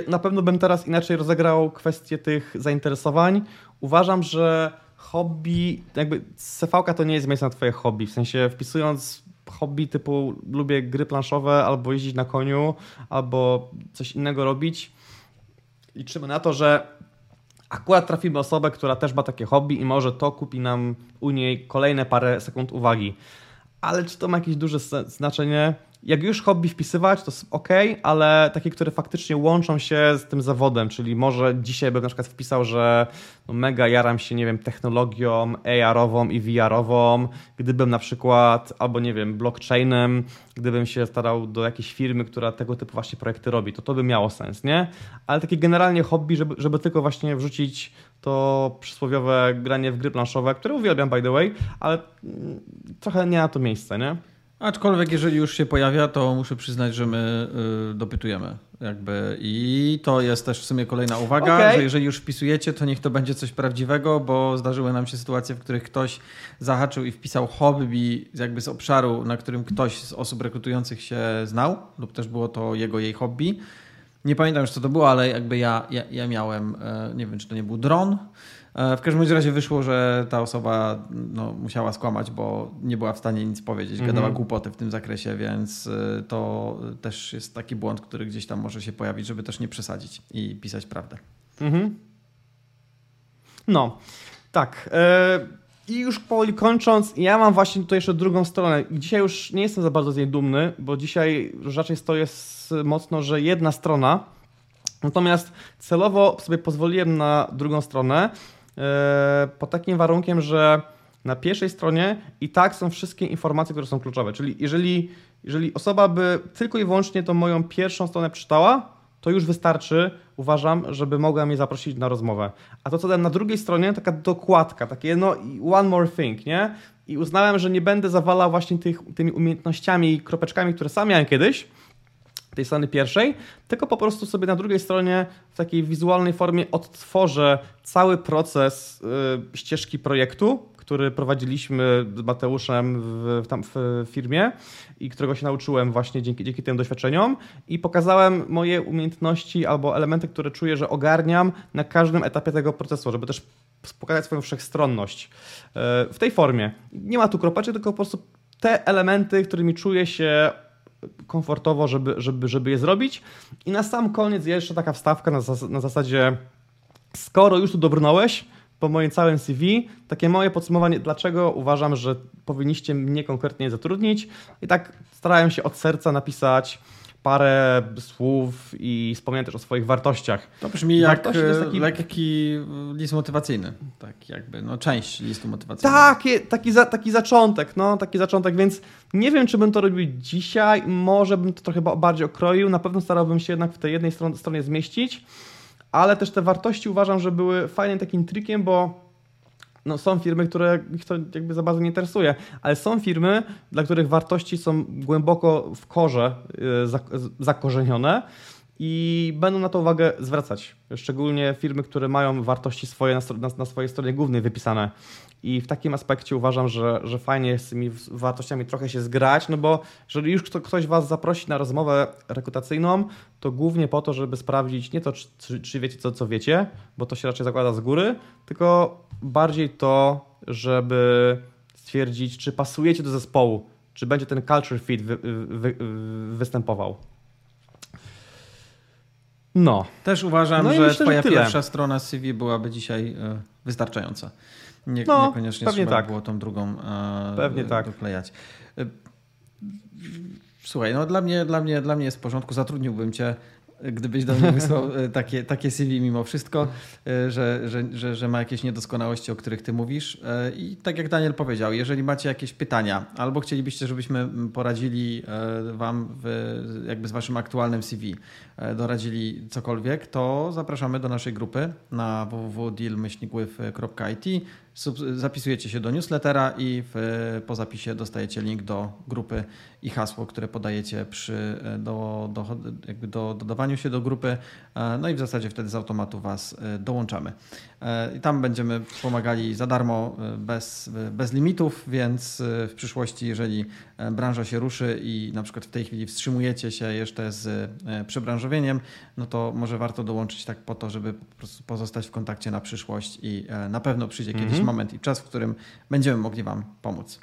Speaker 1: Na pewno bym teraz inaczej rozegrał kwestię tych zainteresowań. Uważam, że hobby, jakby CV to nie jest miejsce na twoje hobby. W sensie wpisując hobby typu lubię gry planszowe, albo jeździć na koniu, albo coś innego robić. Liczymy na to, że akurat trafimy osobę, która też ma takie hobby i może to kupi nam u niej kolejne parę sekund uwagi. Ale czy to ma jakieś duże znaczenie? Jak już hobby wpisywać, to ok, ale takie, które faktycznie łączą się z tym zawodem, czyli może dzisiaj bym na przykład wpisał, że no mega jaram się, nie wiem, technologią AR-ową i VR-ową, gdybym na przykład, albo nie wiem, blockchainem, gdybym się starał do jakiejś firmy, która tego typu właśnie projekty robi, to to by miało sens, nie? Ale takie generalnie hobby, żeby, żeby tylko właśnie wrzucić to przysłowiowe granie w gry planszowe, które uwielbiam by the way, ale mm, trochę nie na to miejsce, nie?
Speaker 2: Aczkolwiek jeżeli już się pojawia, to muszę przyznać, że my y, dopytujemy. Jakby. I to jest też w sumie kolejna uwaga, okay. że jeżeli już wpisujecie, to niech to będzie coś prawdziwego, bo zdarzyły nam się sytuacje, w których ktoś zahaczył i wpisał hobby jakby z obszaru, na którym ktoś z osób rekrutujących się znał, lub też było to jego, jej hobby. Nie pamiętam już co to było, ale jakby ja, ja, ja miałem, e, nie wiem czy to nie był dron, w każdym razie wyszło, że ta osoba no, musiała skłamać, bo nie była w stanie nic powiedzieć, gadała -hmm. głupoty w tym zakresie, więc e, to też jest taki błąd, który gdzieś tam może się pojawić, żeby też nie przesadzić i pisać prawdę. Mhm.
Speaker 1: No, tak. E, I już powoli kończąc, ja mam właśnie tutaj jeszcze drugą stronę. Dzisiaj już nie jestem za bardzo z niej dumny, bo dzisiaj raczej stoję mocno, że jedna strona. Natomiast celowo sobie pozwoliłem na drugą stronę, E, pod takim warunkiem, że na pierwszej stronie i tak są wszystkie informacje, które są kluczowe. Czyli jeżeli, jeżeli osoba by tylko i wyłącznie tą moją pierwszą stronę przeczytała, to już wystarczy, uważam, żeby mogła mnie zaprosić na rozmowę. A to, co dałem na drugiej stronie, taka dokładka, takie no one more thing, nie? I uznałem, że nie będę zawalał właśnie tych, tymi umiejętnościami i kropeczkami, które sam miałem kiedyś, tej strony pierwszej, tylko po prostu sobie na drugiej stronie w takiej wizualnej formie odtworzę cały proces y, ścieżki projektu, który prowadziliśmy z Mateuszem w, tam w firmie i którego się nauczyłem właśnie dzięki, dzięki tym doświadczeniom i pokazałem moje umiejętności albo elementy, które czuję, że ogarniam na każdym etapie tego procesu, żeby też pokazać swoją wszechstronność y, w tej formie. Nie ma tu kropeczek, tylko po prostu te elementy, którymi czuję się komfortowo, żeby, żeby, żeby je zrobić. I na sam koniec jeszcze taka wstawka na, zas na zasadzie skoro już tu dobrnąłeś po moim całym CV, takie moje podsumowanie, dlaczego uważam, że powinniście mnie konkretnie zatrudnić. I tak starałem się od serca napisać parę słów i wspomniałem też o swoich wartościach.
Speaker 2: To brzmi jak e, taki... lekki list motywacyjny, tak jakby, no część listu motywacyjnego.
Speaker 1: Taki, taki, za, taki zaczątek, no taki zaczątek, więc nie wiem, czy bym to robił dzisiaj, może bym to trochę bardziej okroił, na pewno starałbym się jednak w tej jednej stronie zmieścić, ale też te wartości uważam, że były fajnym takim trikiem, bo no, są firmy, które ich to jakby za bardzo nie interesuje, ale są firmy, dla których wartości są głęboko w korze y, zakorzenione i będą na to uwagę zwracać. Szczególnie firmy, które mają wartości swoje na, na, na swojej stronie głównej wypisane. I w takim aspekcie uważam, że, że fajnie jest z tymi wartościami trochę się zgrać, no bo jeżeli już ktoś Was zaprosi na rozmowę rekrutacyjną, to głównie po to, żeby sprawdzić nie to, czy, czy wiecie co, co wiecie, bo to się raczej zakłada z góry, tylko bardziej to, żeby stwierdzić, czy pasujecie do zespołu, czy będzie ten culture fit wy, wy, występował.
Speaker 2: No. Też uważam, no że myślę, twoja że pierwsza strona CV byłaby dzisiaj e, wystarczająca. Nie, no, niekoniecznie pewnie trzeba tak. było tą drugą e, pewnie tak. doklejać. E, słuchaj, no dla mnie, dla, mnie, dla mnie jest w porządku, zatrudniłbym cię gdybyś do mnie wysłał [laughs] e, takie, takie CV mimo wszystko, e, że, że, że, że, ma jakieś niedoskonałości, o których ty mówisz. E, I tak jak Daniel powiedział, jeżeli macie jakieś pytania albo chcielibyście, żebyśmy poradzili wam w, jakby z waszym aktualnym CV, doradzili cokolwiek, to zapraszamy do naszej grupy na www.dealmyślnikływ.it zapisujecie się do newslettera i w, po zapisie dostajecie link do grupy i hasło, które podajecie przy e, do, do, do dodawaniu się do grupy. E, no i w zasadzie wtedy z automatu Was e, dołączamy. I tam będziemy pomagali za darmo, bez, bez limitów, więc w przyszłości, jeżeli branża się ruszy i na przykład w tej chwili wstrzymujecie się jeszcze z przebranżowieniem, no to może warto dołączyć tak po to, żeby po pozostać w kontakcie na przyszłość i na pewno przyjdzie kiedyś mhm. Moment i czas, w którym będziemy mogli Wam pomóc.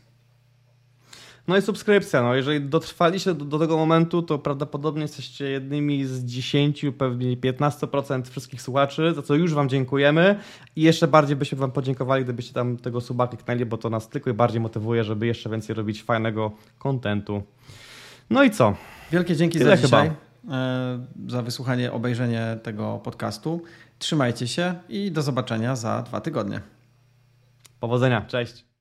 Speaker 1: No i subskrypcja. No, jeżeli dotrwaliście do, do, tego momentu, to prawdopodobnie jesteście jednymi z 10, pewnie 15% wszystkich słuchaczy, za co już Wam dziękujemy. I jeszcze bardziej byśmy Wam podziękowali, gdybyście tam tego suba kliknęli, bo to nas tylko i bardziej motywuje, żeby jeszcze więcej robić fajnego kontentu. No i co?
Speaker 2: Wielkie dzięki Tyle za dzisiaj. Chyba. E, za wysłuchanie, obejrzenie tego podcastu. Trzymajcie się i do zobaczenia za dwa tygodnie.
Speaker 1: Powodzenia, cześć.